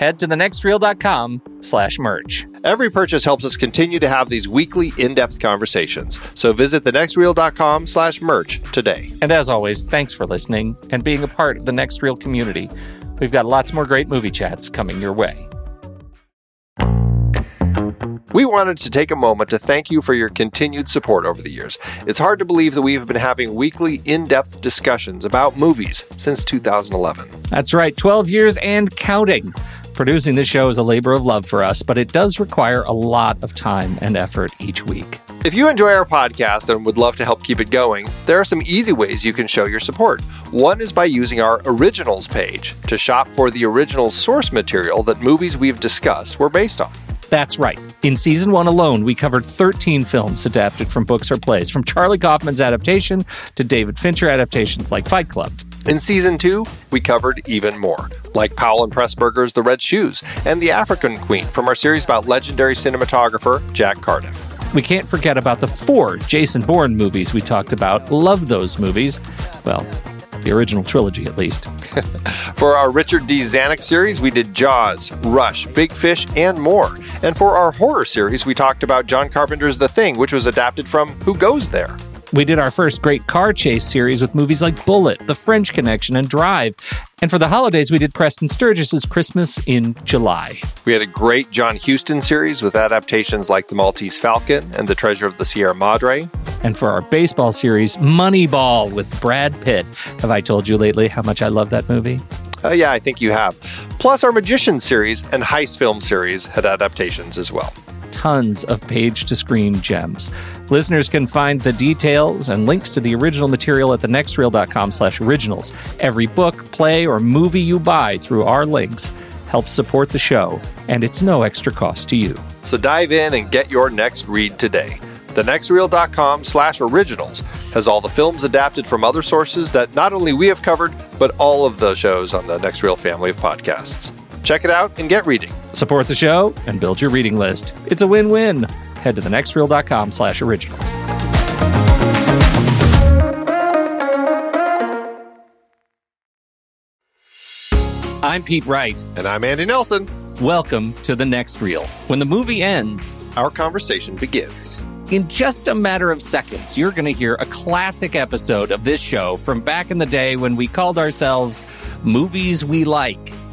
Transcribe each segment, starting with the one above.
head to thenextreel.com slash merch. Every purchase helps us continue to have these weekly in-depth conversations. So visit thenextreel.com slash merch today. And as always, thanks for listening and being a part of the Next Reel community. We've got lots more great movie chats coming your way. We wanted to take a moment to thank you for your continued support over the years. It's hard to believe that we've been having weekly, in depth discussions about movies since 2011. That's right, 12 years and counting. Producing this show is a labor of love for us, but it does require a lot of time and effort each week. If you enjoy our podcast and would love to help keep it going, there are some easy ways you can show your support. One is by using our originals page to shop for the original source material that movies we've discussed were based on. That's right. In season one alone, we covered 13 films adapted from books or plays, from Charlie Kaufman's adaptation to David Fincher adaptations like Fight Club. In season two, we covered even more, like Powell and Pressburger's The Red Shoes and The African Queen from our series about legendary cinematographer Jack Cardiff. We can't forget about the four Jason Bourne movies we talked about. Love those movies. Well, the original trilogy at least. for our Richard D. Zanuck series, we did Jaws, Rush, Big Fish, and more. And for our horror series, we talked about John Carpenter's The Thing, which was adapted from Who Goes There? We did our first great car chase series with movies like Bullitt, The French Connection, and Drive. And for the holidays, we did Preston Sturges's Christmas in July. We had a great John Huston series with adaptations like The Maltese Falcon and The Treasure of the Sierra Madre. And for our baseball series, Moneyball with Brad Pitt. Have I told you lately how much I love that movie? Uh, yeah, I think you have. Plus, our Magician series and Heist film series had adaptations as well tons of page to screen gems. Listeners can find the details and links to the original material at thenextreel.com slash originals. Every book, play, or movie you buy through our links helps support the show, and it's no extra cost to you. So dive in and get your next read today. TheNextReel.com slash originals has all the films adapted from other sources that not only we have covered, but all of the shows on the Next Reel family of podcasts. Check it out and get reading. Support the show and build your reading list. It's a win-win. Head to thenextreel.com slash originals. I'm Pete Wright. And I'm Andy Nelson. Welcome to The Next Reel. When the movie ends, our conversation begins. In just a matter of seconds, you're going to hear a classic episode of this show from back in the day when we called ourselves Movies We Like.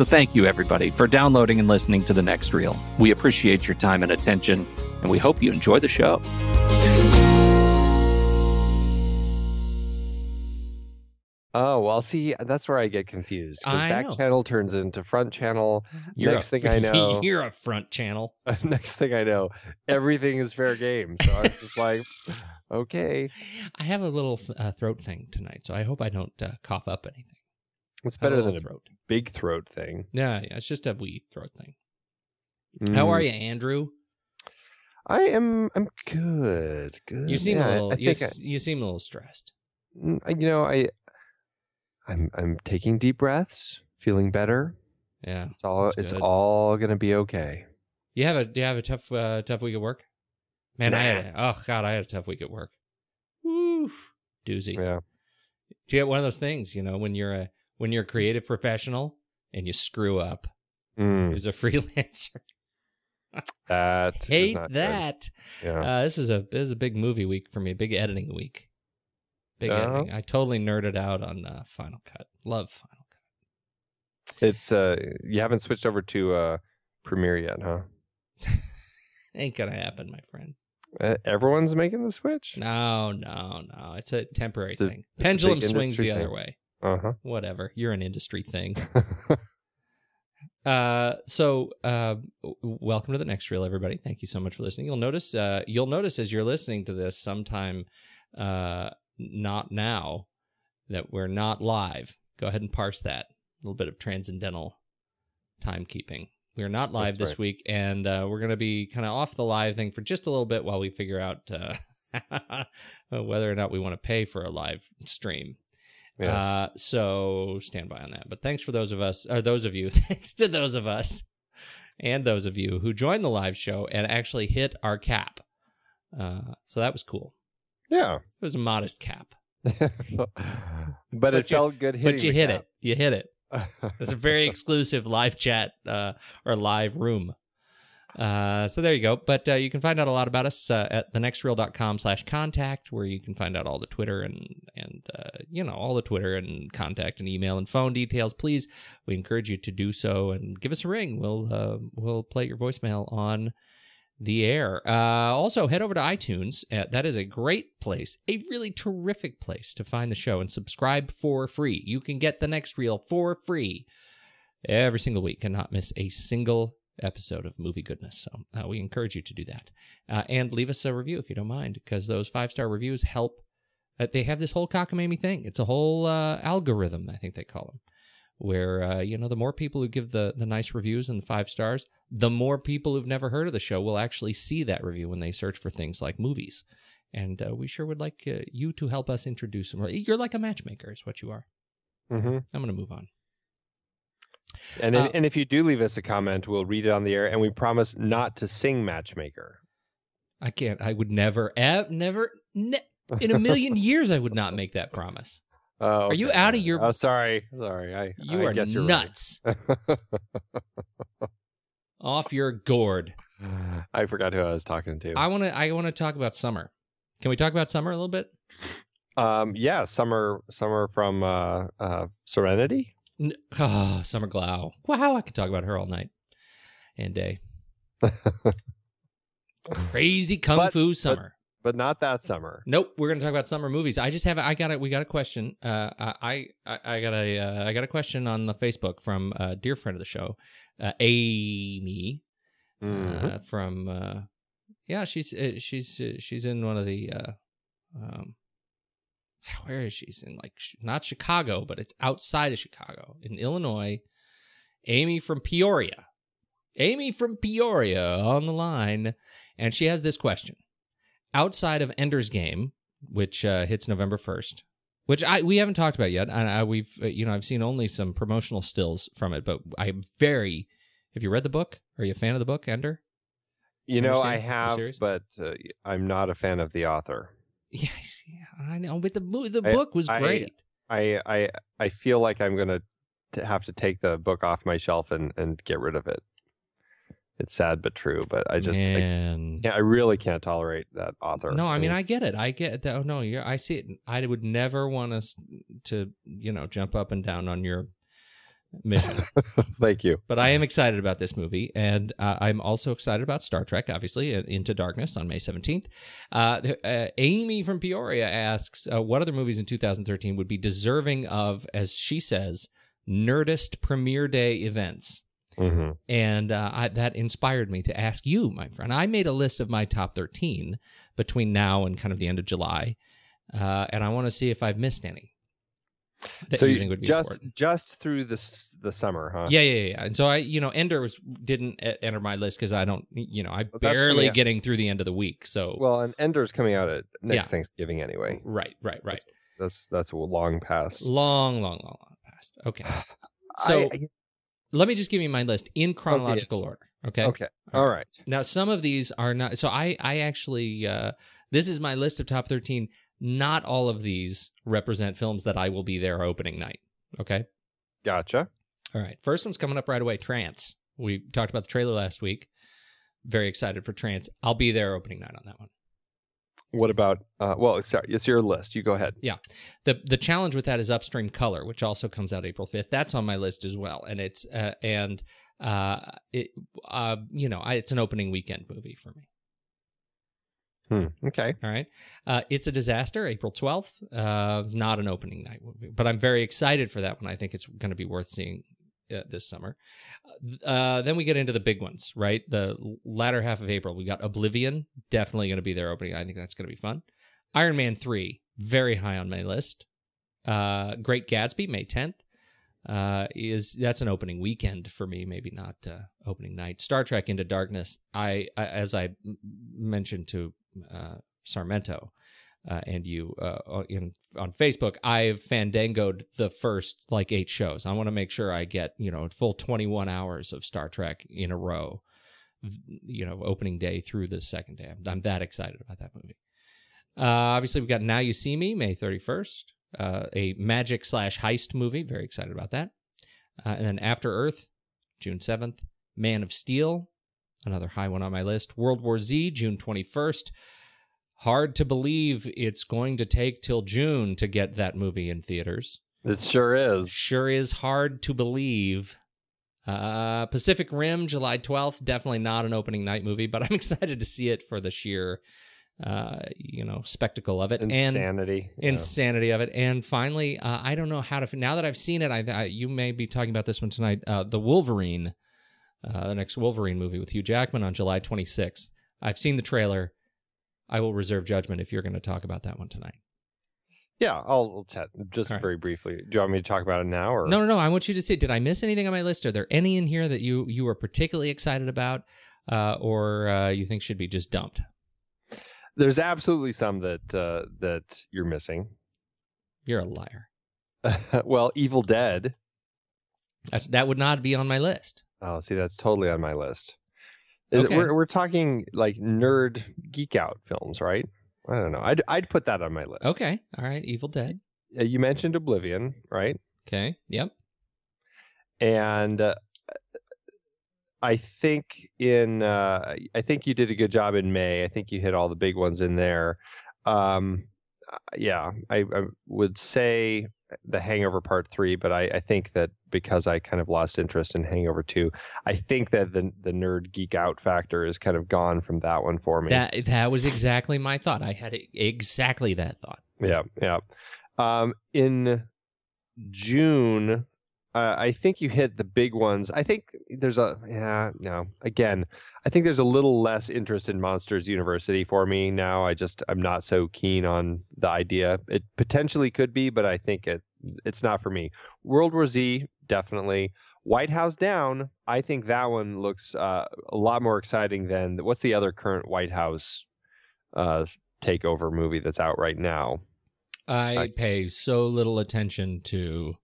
So thank you, everybody, for downloading and listening to The Next Reel. We appreciate your time and attention, and we hope you enjoy the show. Oh well, see, that's where I get confused. I back know. channel turns into front channel. You're next a, thing I know, you're a front channel. next thing I know, everything is fair game. So I was just like, okay. I have a little uh, throat thing tonight, so I hope I don't uh, cough up anything. It's Have a better than a throat. Big throat thing. Yeah, yeah, it's just a wee throat thing. How are Mm, you, Andrew? I am. I'm good. Good. You seem Yeah, a little. I, you, seem a little stressed. Mm, you know, I, I'm, I'm taking deep breaths, feeling better. Yeah. It's all, it's good. all gonna be okay. You have a do you have a tough uh, tough week at work? Man, I had a, oh god, I had a tough week at work. Woo, doozy. Yeah. Do you have one of those things? You know, when you're a when you're a creative professional and you screw up Mm, as a freelancer. that Hate that. Yeah. Uh, this is a this is a big movie week for me. Big editing week. Big Oh. editing. I totally nerded out on uh, Final Cut. Love Final Cut. it's uh, you haven't switched over to uh, Premiere yet, huh? Ain't gonna happen, my friend. Uh, everyone's making the switch. No, no, no. It's a temporary It's a- thing. Pendulum swings the industry other way. Uh huh. Whatever. You're an industry thing. Uh, so uh, welcome to the next reel, everybody. Thank you so much for listening. You'll notice, uh, you'll notice as you're listening to this, sometime, uh, not now, that we're not live. Go ahead and parse that. A little bit of transcendental timekeeping. We're not live That's this right. week, and uh, we're going to be kind of off the live thing for just a little bit while we figure out uh, whether or not we want to pay for a live stream. Yes. Uh, so stand by on that. But thanks for those of us, or those of you, thanks to those of us and those of you who joined the live show and actually hit our cap. Uh, so that was cool. yeah. It was a modest cap, but, it you- felt good hitting. but you hit cap. it. You hit it. It's a very exclusive live chat uh, or live room. Uh, so there you go. But uh, you can find out a lot about us uh, at thenextreel.com slash contact, where you can find out all the Twitter and, and uh, you know, all the Twitter and contact and email and phone details. Please, we encourage you to do so and give us a ring. We'll, uh, we'll play your voicemail on the air. Also, head over to iTunes. That is a great place, a really terrific place to find the show and subscribe for free. You can get the next reel for free every single week and not miss a single episode of movie goodness. So uh, we encourage you to do that. Uh, and leave us a review if you don't mind, because those five star reviews help. Uh, they have this whole cockamamie thing. It's a whole uh, algorithm, I think they call them, where uh, you know the more people who give the the nice reviews and the five stars, the more people who've never heard of the show will actually see that review when they search for things like movies. And uh, we sure would like uh, you to help us introduce them. You're like a matchmaker, is what you are. hmm I'm going to move on. And Uh, if, and if you do leave us a comment, we'll read it on the air, and we promise not to sing Matchmaker. I can't. I would never, ev- never, ne- in a million years, I would not make that promise. Oh, Are you out of your- Oh, sorry, sorry. I You I are guess you're right. nuts. Off your gourd. I forgot who I was talking to. I want to. I want to talk about summer. Can we talk about summer a little bit? Um, yeah, summer, summer from uh, uh, Serenity. N- Oh, Summer Glau. Wow, I could talk about her all night and day. Crazy kung But- fu summer. but not that summer. Nope, we're gonna talk about summer movies. I just have. I got a. We got a question. Uh, I I, I got a. Uh, I got a question on the Facebook from a dear friend of the show, uh, Amy, Mhm. uh, from. Uh, yeah, she's uh, she's uh, she's in one of the. Uh, um, where is she? She's in like not Chicago, but it's outside of Chicago in Illinois. Amy from Peoria. Amy from Peoria on the line, and she has this question outside of Ender's Game, which uh, hits November first, which I we haven't talked about yet, and I, we've uh, you know I've seen only some promotional stills from it, but I'm very. Have you read the book? Are you a fan of the book, Ender? You know, I have, but uh, I'm not a fan of the author. Yes, yeah, I know, but the the I- book was I- great. I I I feel like I'm gonna have to take the book off my shelf and and get rid of it. It's sad but true, but I just I, Man. can't, I really can't tolerate that author. No, I mean I get it. I get that. Oh no, you're. I see it. I would never want us to, you know, jump up and down on your mission. thank you. but I am excited about this movie, and uh, I'm also excited about Star Trek, obviously, Into Darkness on May 17th. Uh, uh, Amy from Peoria asks, uh, "What other movies in 2013 would be deserving of, as she says, Nerdist premiere day events?" hmm And uh, I, that inspired me to ask you, my friend. I made a list of my top 13 between now and kind of the end of July, uh, and I want to see if I've missed any. That so you you think would be just important. just through the the summer, huh? Yeah, yeah, yeah. And so I, you know, Ender was didn't enter my list because I don't, you know, I Well, barely out- getting through the end of the week. So Well, and Ender's coming out at next Yeah. Thanksgiving anyway. right, right, right. That's that's a long past. Long, long, long, long past. Okay. So I- let me just give you my list in chronological yes. order. Okay. okay, all right. Now, some of these are not. So I, I actually, uh, this is my list of top 13. Not all of these represent films that I will be there opening night. Okay. Gotcha. All right. First one's coming up right away Trance. We talked about the trailer last week. Very excited for Trance. I'll be there opening night on that one. What about? Uh, well, sorry, it's your list. You go ahead. Yeah, the the challenge with that is Upstream Color, which also comes out April 5th. That's on my list as well. And it's, uh, and, uh, it, uh, you know, I, it's an opening weekend movie for me. Hmm. Okay. All right. Uh, it's a disaster, April 12th. Uh, it's not an opening night but I'm very excited for that one. I think it's going to be worth seeing uh, this summer. Uh, then we get into the big ones, right? The latter half of April, we got Oblivion, definitely going to be their opening. I think that's going to be fun. Iron Man 3, very high on my list. Uh, Great Gatsby, May 10th. Uh, is that's an opening weekend for me, maybe not uh, opening night. Star Trek Into Darkness. I, I as I m- mentioned to uh, Sarmento uh, and you uh, in on Facebook, I've fandangoed the first like eight shows. I want to make sure I get you know full twenty one hours of Star Trek in a row. You know, opening day through the second day. I'm, I'm that excited about that movie. Uh, obviously, we've got Now You See Me, May thirty first. Uh, a magic slash heist movie. Very excited about that. Uh, and then After Earth, June seventh. Man of Steel, another high one on my list. World War Z, June 21st. Hard to believe it's going to take till June to get that movie in theaters. It sure is. Sure is hard to believe. Uh, Pacific Rim, July 12th. Definitely not an opening night movie, but I'm excited to see it for the sheer, uh, you know, spectacle of it. And Insanity. Yeah. insanity of it. And finally, uh, I don't know how to. Now that I've seen it, I, I you may be talking about this one tonight. Uh, the Wolverine, uh, the next Wolverine movie with Hugh Jackman on July 26th. I've seen the trailer. I will reserve judgment if you're going to talk about that one tonight. Yeah, I'll, chat just right. very briefly. Do you want me to talk about it now, or No, no, no. I want you to say, did I miss anything on my list? Are there any in here that you you are particularly excited about, uh, or uh, you think should be just dumped? There's absolutely some that uh, that you're missing. You're a liar. well, Evil Dead. That's, that would not be on my list. Oh, see, that's totally on my list. Okay. We're we're talking like nerd geek out films, right? I don't know. I'd I'd put that on my list. Okay. All right. Evil Dead. Uh, You mentioned Oblivion, right? Okay. Yep. and uh, I think in uh, I think you did a good job in May. I think you hit all the big ones in there. Um, uh, yeah, I, I would say the Hangover Part Three, but I, I think that because I kind of lost interest in Hangover Two, I think that the the nerd geek out factor is kind of gone from that one for me. That that was exactly my thought. I had exactly that thought. Yeah, yeah. Um, in June, uh, I think you hit the big ones. I think there's a yeah, no. Again, I think there's a little less interest in Monsters University for me now. I just I'm not so keen on the idea. It potentially could be, but I think it it's not for me. World War Z definitely. White House Down. I think that one looks uh, a lot more exciting than what's the other current White House uh, takeover movie that's out right now. I, I- pay so little attention to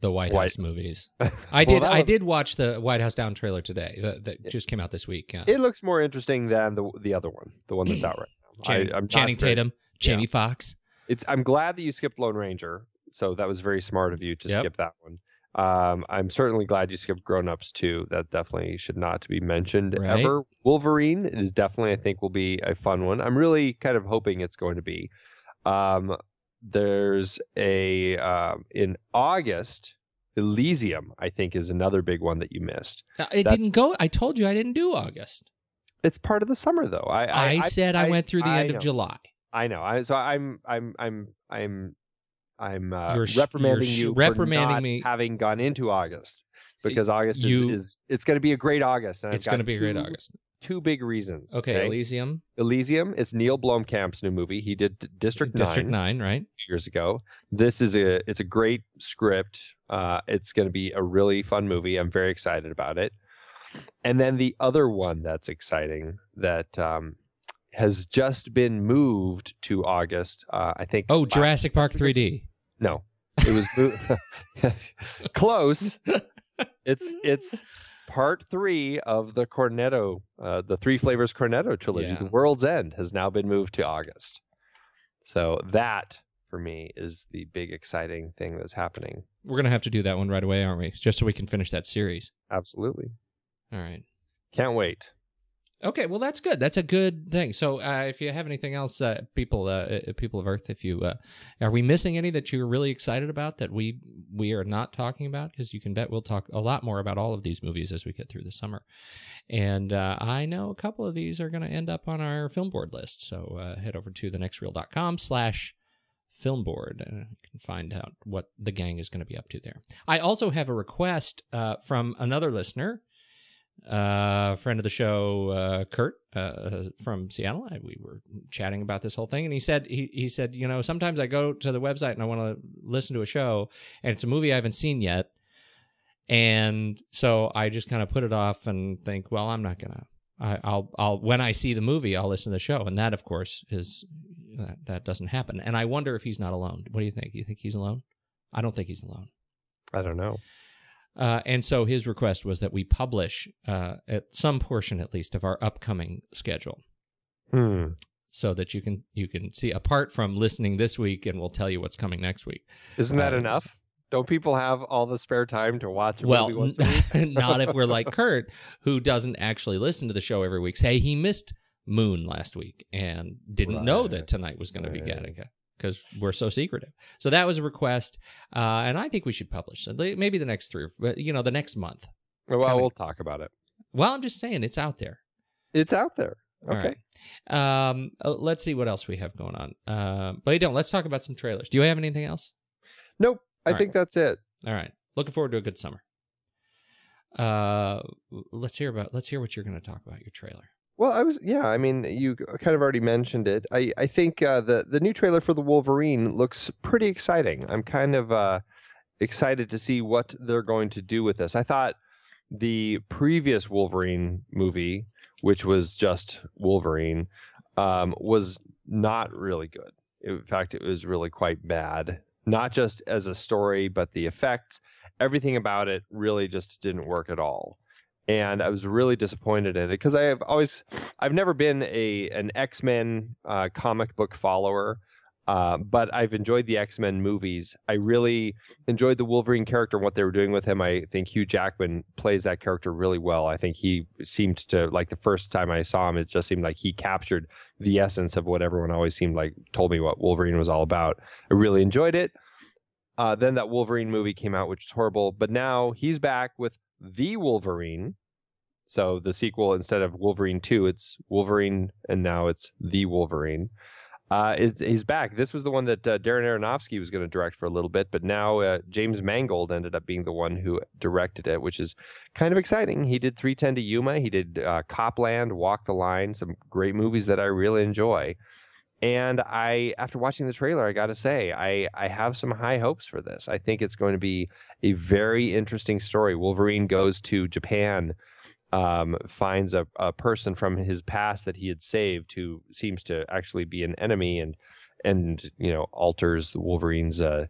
the White White- House movies. I Well, did. I one- did watch the White House Down trailer today that, that just came out this week. Uh, It looks more interesting than the the other one, the one that's out right now. Channing, I, Channing Tatum, Jamie Foxx. It's. I'm glad that you skipped Lone Ranger. So that was very smart of you to Yep. skip that one. Um, I'm certainly glad you skipped Grown Ups too. That definitely should not be mentioned Right. ever. Wolverine is definitely, I think, will be a fun one. I'm really kind of hoping it's going to be. Um, there's a um, in August. Elysium, I think, is another big one that you missed. Uh, It That's- didn't go. I told you I didn't do August. It's part of the summer, though. I I, I, said I, went through the I end know. of July. I know. I, so I'm I'm I'm I'm I'm uh, You're reprimanding you're you reprimanding for not me. having gone into August because August You- is, is it's going to be a great August. And It's going to be a great August. Two big reasons. Okay, Elysium, Elysium. It's Neil Blomkamp's new movie. He did D- District District Nine Nine, right? years ago. This is a it's a great script. Uh, it's going to be a really fun movie. I'm very excited about it. And then the other one that's exciting that um, has just been moved to August. Uh, I think. Oh, Jurassic Park 3D. No, it was mo- close. It's it's part three of the Cornetto, uh, the Three Flavors Cornetto trilogy. Yeah. The World's End has now been moved to August. So that for me is the big exciting thing that's happening. We're gonna have to do that one right away, aren't we? Just so we can finish that series. Absolutely, All right. can't wait. Okay, well that's good. That's a good thing. So, uh, if you have anything else, uh, people, uh, uh, people of Earth, if you uh, are we missing any that you're really excited about that we we are not talking about? Because you can bet we'll talk a lot more about all of these movies as we get through the summer. And uh, I know a couple of these are going to end up on our film board list. So head over to thenextreel.com slash film board and you can find out what the gang is going to be up to there. I also have a request from another listener uh, friend of the show, uh, Kurt uh, from Seattle. We were chatting about this whole thing, and he said he he said, you know, sometimes I go to the website and I want to listen to a show, and it's a movie I haven't seen yet, and so I just kind of put it off and think, well, I'm not gonna. I, I'll I'll when I see the movie, I'll listen to the show, and that, of course, is that that doesn't happen. And I wonder if he's not alone. What do you think? Do You think he's alone? I don't think he's alone. I don't know. Uh, and so his request was that we publish uh, at some portion, at least, of our upcoming schedule, Hmm. so that you can you can see apart from listening this week, and we'll tell you what's coming next week. Isn't that Uh, enough? Don't people have all the spare time to watch a well, movie once a week? not if we're like Kurt, who doesn't actually listen to the show every week. Say he missed Moon last week and didn't know that tonight was going to be Right. Gattaca because we're so secretive. So that was a request, uh, and I think we should publish it. Maybe the next three, you know, the next month. Well, kinda- we'll talk about it. Well, I'm just saying it's out there. It's out there. All Okay. right. Um, uh, let's see what else we have going on. Uh, but you don't. Let's talk about some trailers. Do you have anything else? Nope. I All think that's it. All right. Looking forward to a good summer. Uh, let's hear about. Let's hear what you're going to talk about. Your trailer. Well, I was yeah. I mean, you kind of already mentioned it. I I think uh, the the new trailer for the Wolverine looks pretty exciting. I'm kind of uh, excited to see what they're going to do with this. I thought the previous Wolverine movie, which was just Wolverine, um, was not really good. In fact, it was really quite bad. Not just as a story, but the effects, everything about it really just didn't work at all and I was really disappointed in it because I have always, I've never been a an X Men uh, comic book follower, uh, but I've enjoyed the X Men movies. I really enjoyed the Wolverine character and what they were doing with him. I think Hugh Jackman plays that character really well. I think he seemed to like the first time I saw him, it just seemed like he captured the essence of what everyone always seemed like told me what Wolverine was all about. I really enjoyed it. Uh, then that Wolverine movie came out, which is horrible. But now he's back with the Wolverine. So the sequel, instead of Wolverine 2, it's Wolverine, and now it's the Wolverine. Uh, it, he's back. This was the one that uh, Darren Aronofsky was going to direct for a little bit, but now uh, James Mangold ended up being the one who directed it, which is kind of exciting. He did 3:10 to Yuma. He did uh, Copland, Walk the Line, some great movies that I really enjoy. And I, after watching the trailer, I got to say, I, I have some high hopes for this. I think it's going to be a very interesting story. Wolverine goes to Japan, um, finds a, a person from his past that he had saved who seems to actually be an enemy, and and you know alters Wolverine's uh,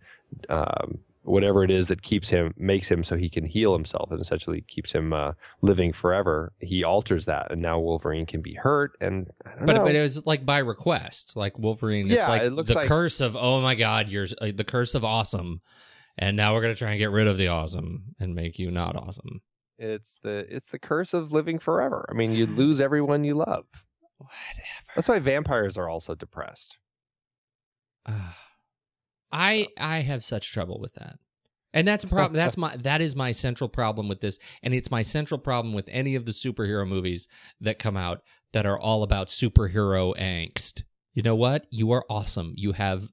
um, whatever it is that keeps him makes him so he can heal himself and essentially keeps him uh, living forever. He alters that, and now Wolverine can be hurt. And I don't But know. but it was like by request, like Wolverine. It's Yeah, like it looks the like- curse of oh my god, you're uh, the curse of awesome, and now we're gonna try and get rid of the awesome and make you not awesome. It's the it's the curse of living forever. I mean, you lose everyone you love. Whatever. That's why vampires are also depressed. I I have such trouble with that. And that's a problem. That's my that is my central problem with this, and it's my central problem with any of the superhero movies that come out that are all about superhero angst. You know what? You are awesome. You have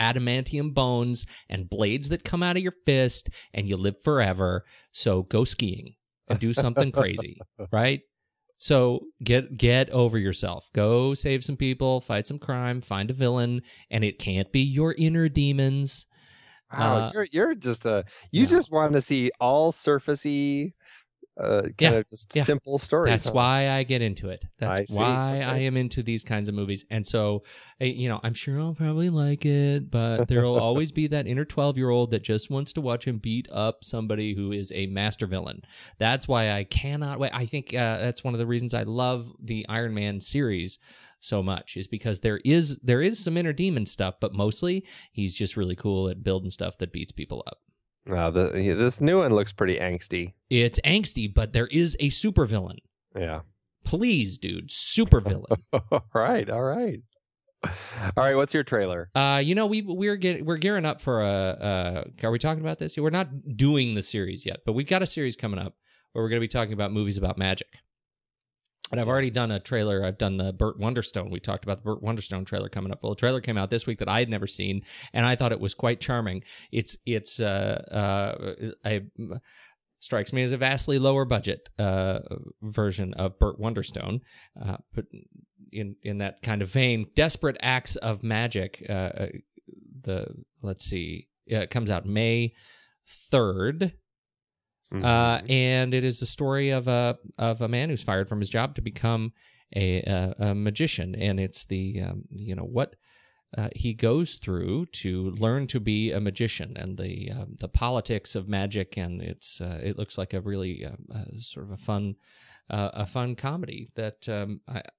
adamantium bones and blades that come out of your fist, and you live forever. So go skiing and do something crazy, right? So get get over yourself. Go save some people, fight some crime, find a villain, and it can't be your inner demons. Wow, Uh, you're you're just a you no. just want to see all surfacey, uh, kind Yeah, of just yeah. simple stories. That's huh? why I get into it. That's I why I am into these kinds of movies. And so, eh, you know, I'm sure I'll probably like it, but there'll always be that inner 12 year old that just wants to watch him beat up somebody who is a master villain. That's why I cannot wait. I think uh, that's one of the reasons I love the Iron Man series so much is because there is there is some inner demon stuff, but mostly he's just really cool at building stuff that beats people up. Wow, the, this new one looks pretty angsty. It's angsty, but there is a supervillain. Yeah. Please, dude, supervillain. all right. All right. All right. What's your trailer? Uh, you know, we we're get, we're gearing up for a. Uh, are we talking about this? We're not doing the series yet, but we've got a series coming up where we're going to be talking about movies about magic. And I've already done a trailer. I've done the Burt Wonderstone. We talked about the Burt Wonderstone trailer coming up. Well, a trailer came out this week that I had never seen, and I thought it was quite charming. It's it's uh uh I strikes me as a vastly lower budget uh version of Burt Wonderstone, uh, but in in that kind of vein, desperate acts of magic. Uh, uh, the let's see, it comes out May third. Mm-hmm. Uh, and it is the story of a of a man who's fired from his job to become a a, a magician, and it's the um, you know what uh, he goes through to learn to be a magician, and the um, the politics of magic, and it's uh, it looks like a really uh, uh, sort of a fun uh, a fun comedy that um, I.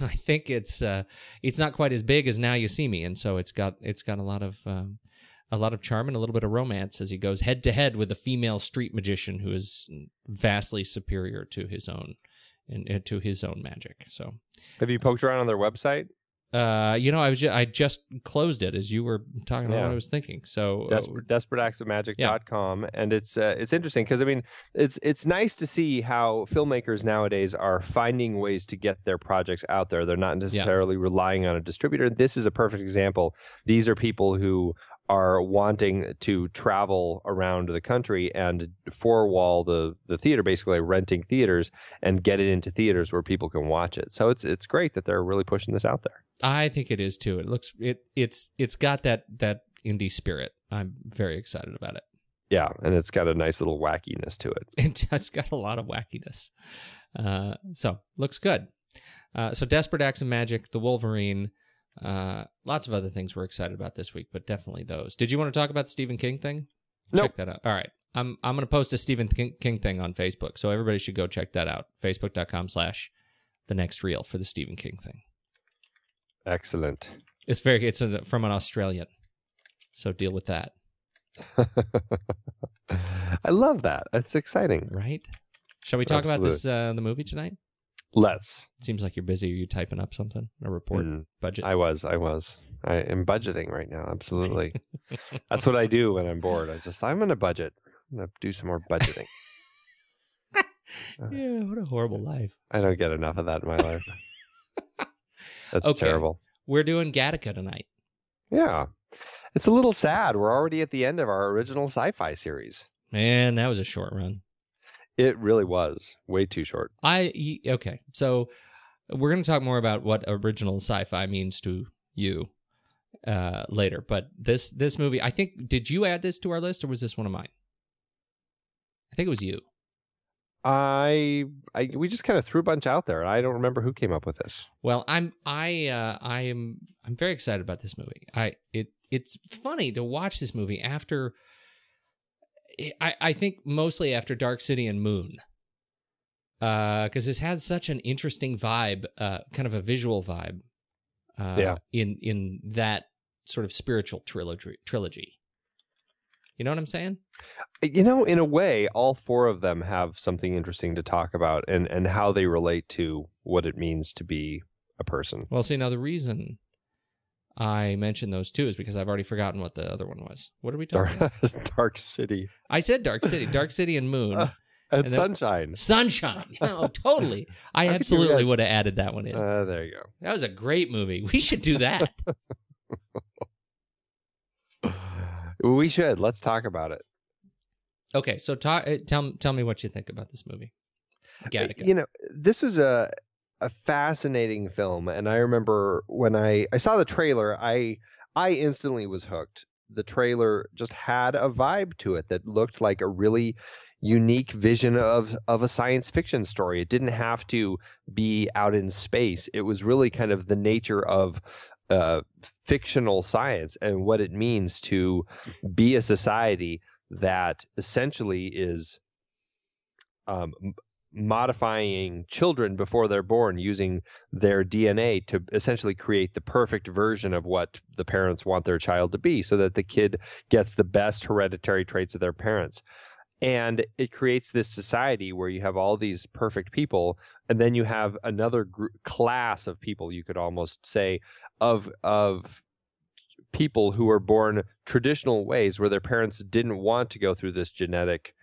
I think it's uh, it's not quite as big as Now You See Me, and so it's got it's got a lot of um, a lot of charm and a little bit of romance as he goes head to head with a female street magician who is vastly superior to his own and, and to his own magic. So, Have you poked around on their website? uh, you know, I was ju- I just closed it as you were talking about Yeah. what I was thinking. So, uh, Desperate, desperateactsofmagic.com and it's uh, it's interesting because I mean it's it's nice to see how filmmakers nowadays are finding ways to get their projects out there. They're not necessarily relying on a distributor. This is a perfect example. These are people who are wanting to travel around the country and four wall the the theater basically renting theaters and get it into theaters where people can watch it. So it's it's great that they're really pushing this out there. I think it is too. It looks it it's it's got that that indie spirit. I'm very excited about it. Yeah, and it's got a nice little wackiness to it. it just got a lot of wackiness. Uh, so looks good. Uh, so desperate acts of magic, the Wolverine, uh, lots of other things we're excited about this week, but definitely those. Did you want to talk about the Stephen King thing? Nope. Check that out. All right, I'm I'm gonna post a Stephen King, thing on Facebook, so everybody should go check that out. Facebook.com/slash the next reel for the Stephen King thing. Excellent. It's very it's from an Australian, so deal with that, I love that. It's exciting. right? Shall we talk about this uh, the movie tonight? Let's. Seems like you're busy. Are you typing up something? A report Mm, budget? I was. I was. I am budgeting right now. Absolutely. That's what I do when I'm bored. I just I'm gonna budget. I'm gonna do some more budgeting. yeah, what a horrible life. I don't get enough of that in my life. That's Okay. terrible. We're doing Gattaca tonight. Yeah. It's a little sad. We're already at the end of our original sci-fi series. Man, that was a short run. It really was way too short. I okay. So we're going to talk more about what original sci-fi means to you uh later, but this this movie, I think did you add this to our list or was this one of mine? I think it was you. I, I we just kind of threw a bunch out there, I don't remember who came up with this. Well, I'm I uh I am I'm very excited about this movie. I it it's funny to watch this movie after I I think mostly after Dark City and Moon. Uh cuz this has such an interesting vibe, uh kind of a visual vibe. Uh Yeah. in in that sort of spiritual trilogy trilogy. You know what I'm saying? You know, in a way, all four of them have something interesting to talk about, and and how they relate to what it means to be a person. Well, see now the reason I mentioned those two is because I've already forgotten what the other one was. What are we talking Dark, about? Dark City I said Dark City, Dark City and Moon. Uh, and, And then- Sunshine. Sunshine. Oh, totally. I absolutely would have added that one in. Uh, there you go. that was a great movie. We should do that. We should. Let's talk about it. okay, so talk, uh, tell tell me what you think about this movie. Gattaca. You know, this was a a fascinating film, and I remember when I I saw the trailer, I I instantly was hooked. The trailer just had a vibe to it that looked like a really unique vision of of a science fiction story. It didn't have to be out in space. It was really kind of the nature of uh, fictional science and what it means to be a society that essentially is um, modifying children before they're born using their DNA to essentially create the perfect version of what the parents want their child to be so that the kid gets the best hereditary traits of their parents. And it creates this society where you have all these perfect people, and then you have another gr- class of people, you could almost say, of of people who were born traditional ways where their parents didn't want to go through this genetic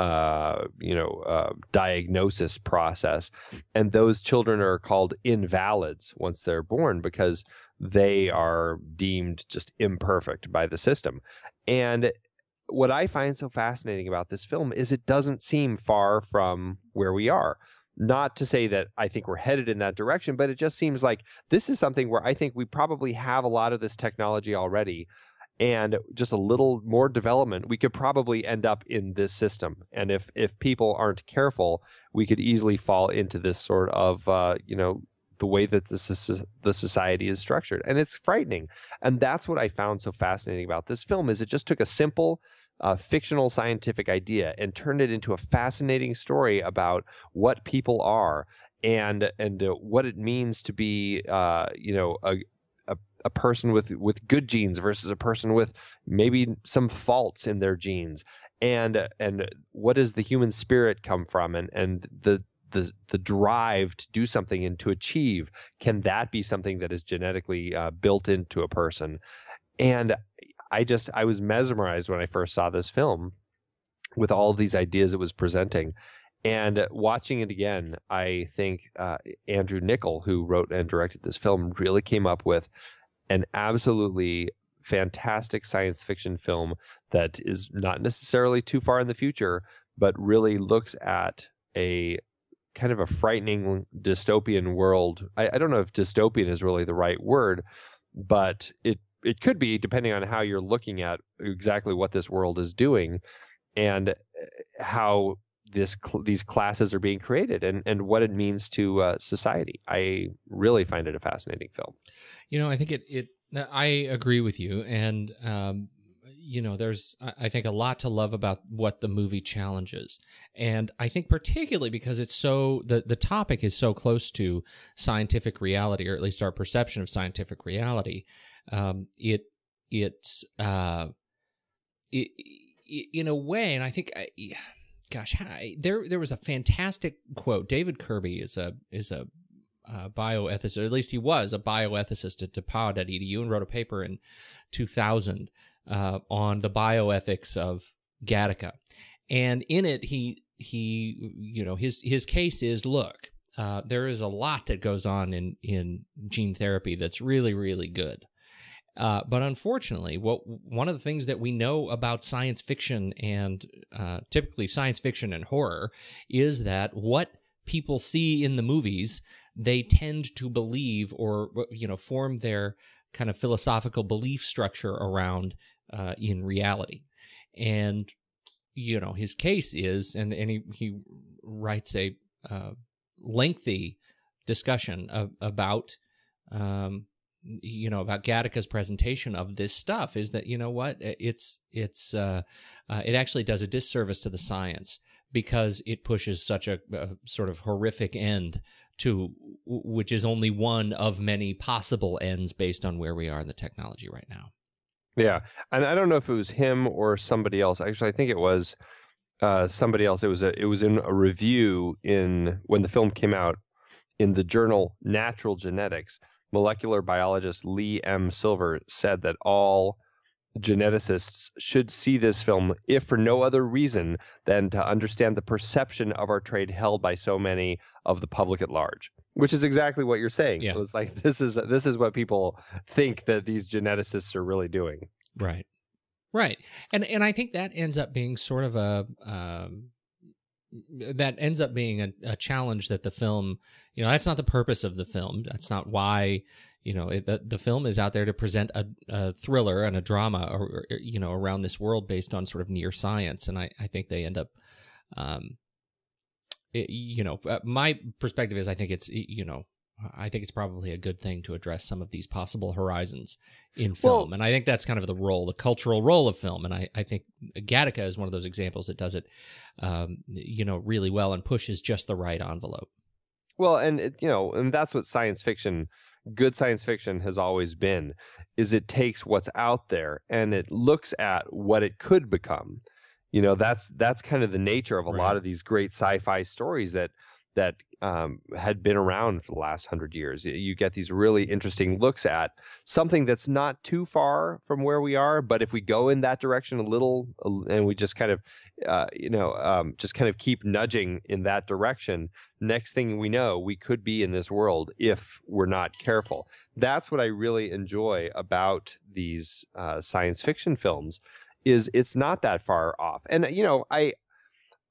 uh, you know, uh, diagnosis process. And those children are called invalids once they're born because they are deemed just imperfect by the system. And what I find so fascinating about this film is it doesn't seem far from where we are. Not to say that I think we're headed in that direction, but it just seems like this is something where I think we probably have a lot of this technology already and just a little more development, we could probably end up in this system. And if if people aren't careful, we could easily fall into this sort of uh, you know the way that the the society is structured, and it's frightening. And that's what I found so fascinating about this film is it just took a simple. Uh, fictional scientific idea and turned it into a fascinating story about what people are and and uh, what it means to be uh, you know a, a person with with good genes versus a person with maybe some faults in their genes. And and what does the human spirit come from? And and the the the drive to do something and to achieve can that be something that is genetically uh, built into a person? And i just i was mesmerized when i first saw this film with all these ideas it was presenting. And watching it again i think uh, andrew niccol who wrote and directed this film really came up with an absolutely fantastic science fiction film that is not necessarily too far in the future, but really looks at a kind of a frightening dystopian world. I, I, don't know if dystopian is really the right word, but it it could be depending on how you're looking at exactly what this world is doing and eh, how this these classes are being created and and what it means to uh, society. I really find it a fascinating film. You know, I think it it I agree with you, and um, you know, there's I think a lot to love about what the movie challenges, and I think particularly because it's so the the topic is so close to scientific reality, or at least our perception of scientific reality. Um, it it's uh, it, it, in a way, and I think. I, gosh, there there was a fantastic quote. David Kirby is a is a bioethicist, or at least he was a bioethicist at DePauw.edu and wrote a paper in 2000 uh, on the bioethics of Gattaca. And in it, he he you know his his case is look, uh, there is a lot that goes on in in gene therapy that's really really good. Uh, but unfortunately, what one of the things that we know about science fiction and uh, typically science fiction and horror is that what people see in the movies, they tend to believe or you know form their kind of philosophical belief structure around uh, in reality. And you know his case is, and and he he writes a uh, lengthy discussion of, about um, you know about Gattaca's presentation of this stuff is that you know what it's it's uh, uh, it actually does a disservice to the science because it pushes such a, a, sort of horrific end to which is only one of many possible ends based on where we are in the technology right now. Yeah, and I don't know if it was him or somebody else. Actually, I think it was uh, somebody else. It was a it was in a review in when the film came out in the journal Nature Genetics molecular biologist Lee M. Silver said that all geneticists should see this film, if for no other reason than to understand the perception of our trade held by so many of the public at large. Which is exactly what you're saying. Yeah. it's like this is this is what people think that these geneticists are really doing. Right. Right. And and I think that ends up being sort of a um, that ends up being a, a challenge that the film, you know, that's not the purpose of the film. That's not why you know it, the, the film is out there to present a, a thriller and a drama or, or, you know around this world based on sort of near science and i, I think they end up um it, you know uh, my perspective is i think it's you know I think it's probably a good thing to address some of these possible horizons in film. Well- and I think that's kind of the role, the cultural role of film. And I, I think Gattaca is one of those examples that does it, um, you know, really well and pushes just the right envelope. Well, and it, you know, and that's what science fiction, good science fiction has always been, is it takes what's out there and it looks at what it could become. You know, that's that's kind of the nature of a Right. lot of these great sci-fi stories that that um, had been around for the last hundred years. You get these really interesting looks at something that's not too far from where we are, but if we go in that direction a little, and we just kind of, uh, you know, um, just kind of keep nudging in that direction, next thing we know, we could be in this world if we're not careful. That's what I really enjoy about these uh, science fiction films is it's not that far off. And you know, I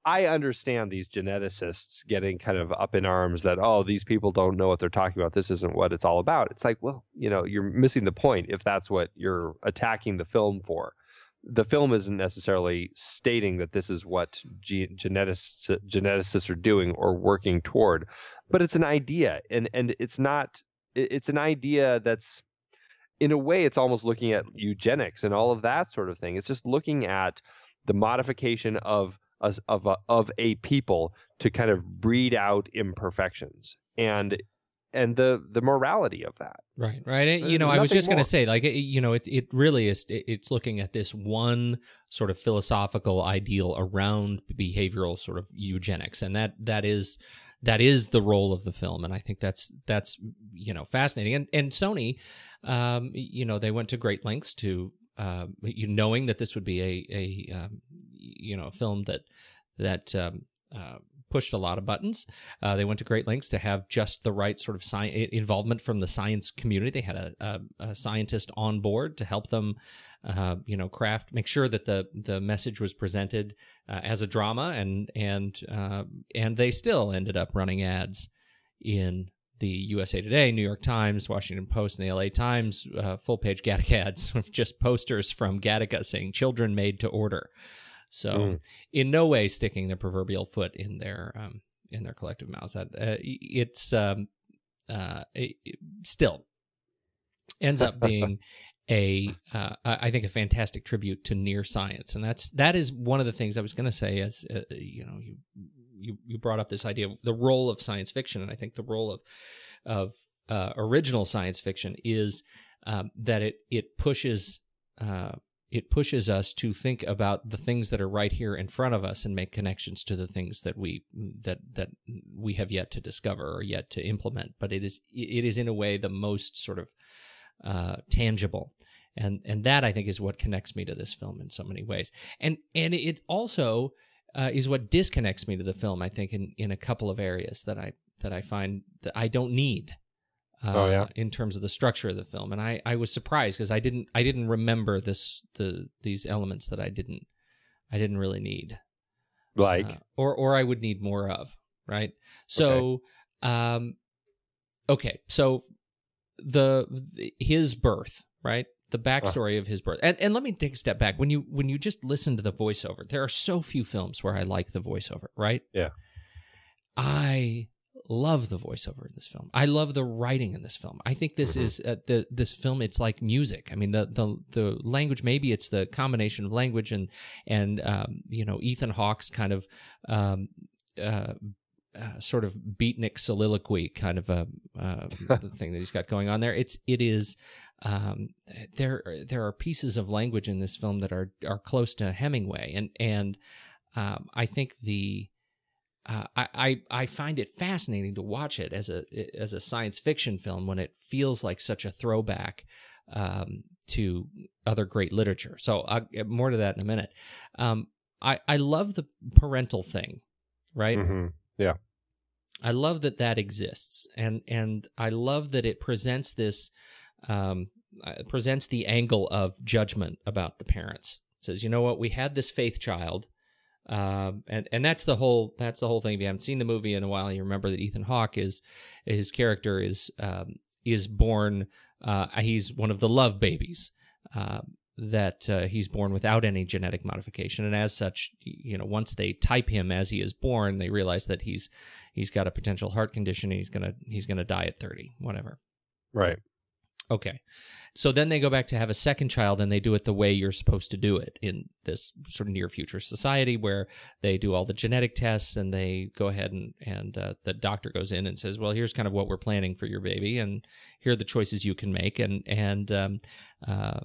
I understand these geneticists getting kind of up in arms that oh these people don't know what they're talking about. This isn't what it's all about. It's like, well, you know, you're missing the point if that's what you're attacking the film for. The film isn't necessarily stating that this is what ge- geneticists geneticists are doing or working toward, but it's an idea, and and it's not. It's an idea that's, in a way, it's almost looking at eugenics and all of that sort of thing. It's just looking at the modification of a, of a, of a people to kind of breed out imperfections and and the the morality of that. Right, right. And, you Uh, know, I was just going to say, like, it, you know, it it really is. It, it's looking at this one sort of philosophical ideal around behavioral sort of eugenics, and that that is that is the role of the film, and I think that's that's you know fascinating. And and Sony, um, you know, they went to great lengths to, uh, you knowing that this would be a a um, you know a film that that um, uh, pushed a lot of buttons. Uh, they went to great lengths to have just the right sort of sci- involvement from the science community. They had a, a, a scientist on board to help them, uh, you know, craft, make sure that the the message was presented uh, as a drama, and and uh, and they still ended up running ads in the USA Today, New York Times, Washington Post, and the LA Times uh, full page Gattaca ads, just posters from Gattaca saying "Children made to order." So, Mm. in no way sticking the proverbial foot in their um, in their collective mouths. That uh, it's um, uh, it, it still ends up being a uh, I I think a fantastic tribute to near science, and that's that is one of the things I was going to say. As uh, you know, you you you brought up this idea of the role of science fiction, and I think the role of of uh, original science fiction is um, that it it pushes. Uh, it pushes us to think about the things that are right here in front of us and make connections to the things that we that that we have yet to discover or yet to implement but it is it is in a way the most sort of uh, tangible and and that I think is what connects me to this film in so many ways and and it also uh, is what disconnects me to the film I think in in a couple of areas that I that I find that I don't need uh, Oh, yeah? in terms of the structure of the film, and I, I was surprised because I didn't I didn't remember this the these elements that I didn't I didn't really need. Like, uh, or or I would need more of right. So, um, okay, so the his birth right the backstory of his birth and and let me take a step back when you when you just listen to the voiceover there are so few films where I like the voiceover right Yeah. I love the voiceover in this film. I love the writing in this film. I think this Mhm. is uh, the this film. It's like music. I mean, the the the language. Maybe it's the combination of language and and um, you know Ethan Hawke's kind of um, uh, uh, sort of beatnik soliloquy kind of a uh, thing that he's got going on there. It's it is um, there there are pieces of language in this film that are are close to Hemingway and and um, I think the uh, I, I I find it fascinating to watch it as a as a science fiction film when it feels like such a throwback um, to other great literature. So I'll get more to that in a minute. Um, I I love the parental thing, right? mhm. I love that that exists, and and I love that it presents this um, uh, presents the angle of judgment about the parents. It says, you know what, we had this faith child Um, and and that's the whole that's the whole thing. If you haven't seen the movie in a while, you remember that Ethan Hawke is his character is um, is born. Uh, he's one of the love babies. Uh, that uh, he's born without any genetic modification, and as such, you know, once they type him as he is born, they realize that he's he's got a potential heart condition. And he's gonna he's gonna die at thirty, whatever. Right. Okay. So then they go back to have a second child and they do it the way you're supposed to do it in this sort of near future society where they do all the genetic tests and they go ahead and, and uh, the doctor goes in and says, well, here's kind of what we're planning for your baby and here are the choices you can make. And, and, um, uh,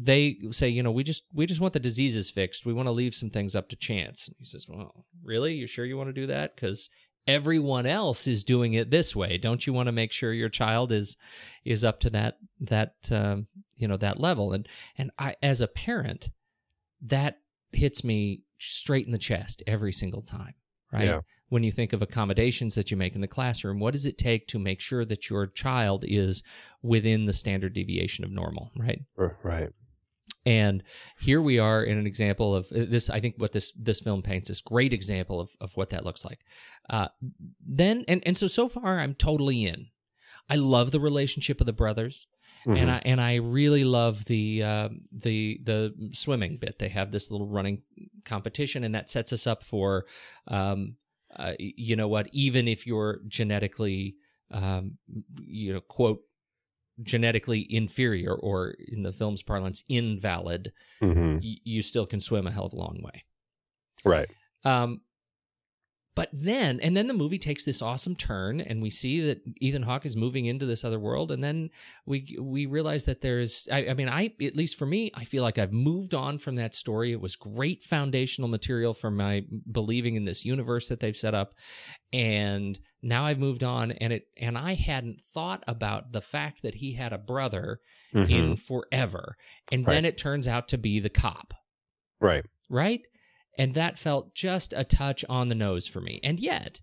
they say, you know, we just we just want the diseases fixed. We want to leave some things up to chance. And he says, well, really? You sure you want to do that? Because everyone else is doing it this way don't you want to make sure your child is is up to that that um, you know that level and and i as a parent that hits me straight in the chest every single time right Yeah. when you think of accommodations that you make in the classroom what does it take to make sure that your child is within the standard deviation of normal right Right. And here we are in an example of uh, this. I think what this this film paints is great example of of what that looks like. Uh, then and and so so far I'm totally in. I love the relationship of the brothers, Mm-hmm. and I and I really love the uh, the the swimming bit. They have this little running competition, and that sets us up for, um, uh, you know what? Even if you're genetically, um, you know, quote genetically inferior or in the film's parlance invalid hmm y- you still can swim a hell of a long way. Right. um but then and then the movie takes this awesome turn and we see that Ethan Hawke is moving into this other world and then we we realize that there's I, I mean I at least for me I feel like I've moved on from that story. It was great foundational material for my believing in this universe that they've set up and now I've moved on and it and I hadn't thought about the fact that he had a brother Mhm. in forever and then it turns out to be the cop Right. right? And that felt just a touch on the nose for me. And yet,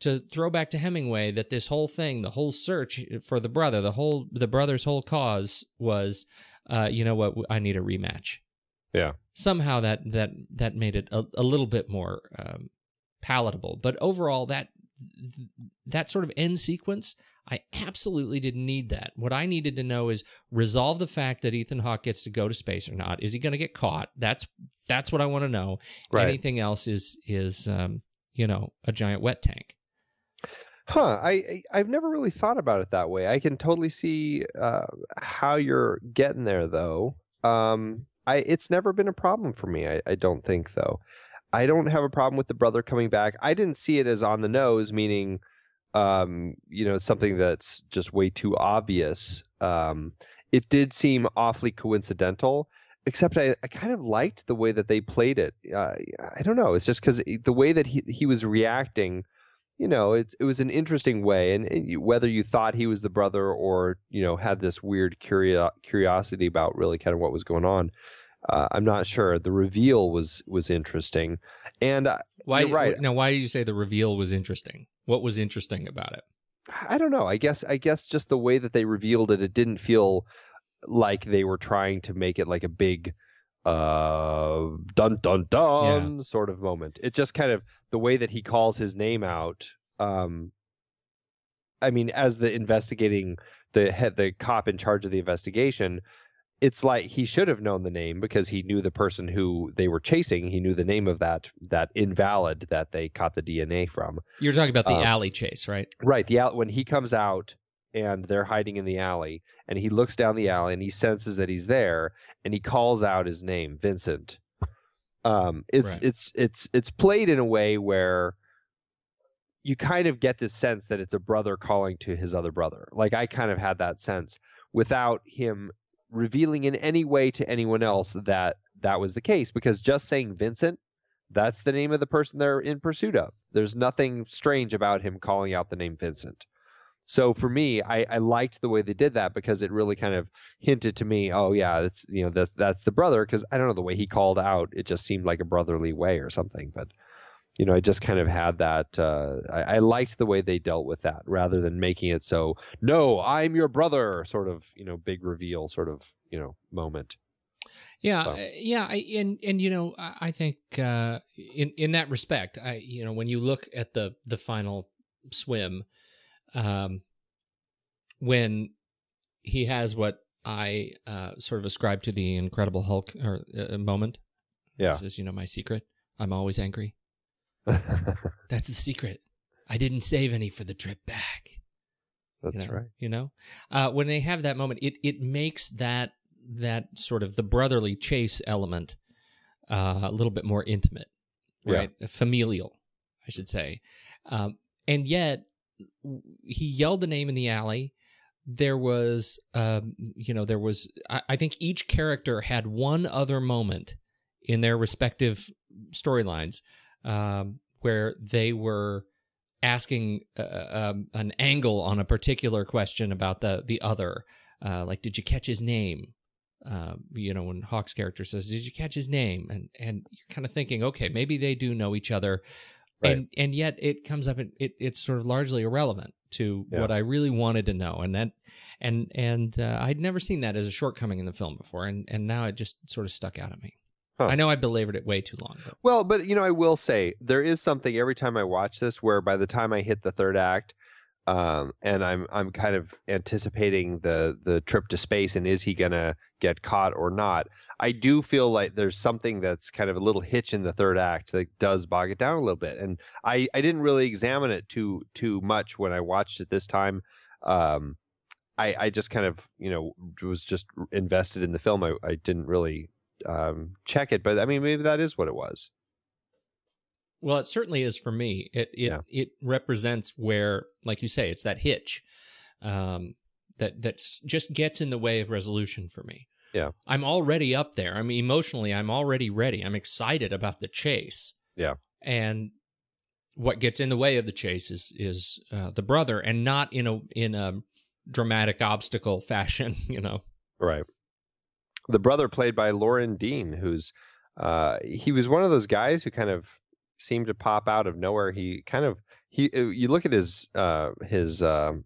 to throw back to Hemingway, that this whole thing, the whole search for the brother, the whole the brother's whole cause was, uh, you know what? I need a rematch. Yeah. Somehow that that that made it a, a little bit more um, palatable. But overall, that that sort of end sequence, I absolutely didn't need that. What I needed to know is resolve the fact that Ethan Hawke gets to go to space or not. Is he going to get caught? That's that's what I want to know. Right. Anything else is is um, you know a giant wet tank. Huh. I, I I've never really thought about it that way. I can totally see uh, how you're getting there, though. Um, I it's never been a problem for me. I, I don't think though. I don't have a problem with the brother coming back. I didn't see it as on the nose, meaning, um, you know, something that's just way too obvious. Um, it did seem awfully coincidental. Except I, I kind of liked the way that they played it. Uh, I don't know. It's just because the way that he he was reacting you know, it it was an interesting way, and, whether you thought he was the brother or you know had this weird curio- curiosity about really kind of what was going on, uh, I'm not sure. The reveal was was interesting, and uh, Why? Right. Now, why did you say the reveal was interesting? What was interesting about it? I don't know. I guess I guess just the way that they revealed it, it didn't feel like they were trying to make it like a big uh dun dun dun sort of moment. It just kind of the way that he calls his name out um I mean as the investigating the head the cop in charge of the investigation it's like he should have known the name because he knew the person who they were chasing. He knew the name of that that invalid that they caught the DNA from. You're talking about the Um, alley chase, right? Right. The al- when he comes out and they're hiding in the alley, and he looks down the alley and he senses that he's there, and he calls out his name, Vincent. Um, it's Right. it's it's it's played in a way where you kind of get this sense that it's a brother calling to his other brother. Like I kind of had that sense without him revealing in any way to anyone else that that was the case because just saying Vincent that's the name of the person they're in pursuit of. There's nothing strange about him calling out the name Vincent. So for me, I, I liked the way they did that because it really kind of hinted to me, oh yeah, that's you know that's that's the brother because I don't know the way he called out, it just seemed like a brotherly way or something. But you know, I just kind of had that. Uh, I, I liked the way they dealt with that rather than making it so no, I'm your brother, sort of you know big reveal sort of you know moment. Yeah, So- uh, yeah, I, and and you know, I, I think uh, in in that respect, I you know, when you look at the the final swim, um, when he has what I uh, sort of ascribe to the Incredible Hulk or uh, moment. Yeah. this is you know my secret. I'm always angry. That's That's the secret. I didn't save any for the trip back. you know, right. You know, uh, when they have that moment, it it makes that that sort of the brotherly chase element uh, a little bit more intimate, Yeah. right? Familial, I should say. Um, and yet, he yelled the name in the alley. There was, um, you know, there was. I, I think each character had one other moment in their respective storylines um, where they were asking uh, um, an angle on a particular question about the the other. Uh, like, did you catch his name? Um, you know, when Hawke's character says, "Did you catch his name?" and and you're kind of thinking, okay, maybe they do know each other, Right. and and yet it comes up, and it it's sort of largely irrelevant to Yeah. what I really wanted to know, and that and and uh, I'd never seen that as a shortcoming in the film before, and and now it just sort of stuck out at me. Huh. I know I belabored it way too long, but Well, but you know, I will say there is something every time I watch this where by the time I hit the third act, um, and I'm I'm kind of anticipating the the trip to space and is he gonna get caught or not? I do feel like there's something that's kind of a little hitch in the third act that does bog it down a little bit, and I I didn't really examine it too too much when I watched it this time. Um, I I just kind of you know was just invested in the film. I I didn't really um, check it, but I mean maybe that is what it was. Well, it certainly is for me. It it Yeah. it represents where, like you say, it's that hitch um, that that just gets in the way of resolution for me. Yeah. I'm already up there. I mean, emotionally, I'm already ready. I'm excited about the chase. Yeah. and what gets in the way of the chase is is uh, the brother, and not in a in a dramatic obstacle fashion. You know. Right. The brother played by Loren Dean, who's uh, he was one of those guys who kind of seemed to pop out of nowhere. He kind of he uh, you look at his uh, his um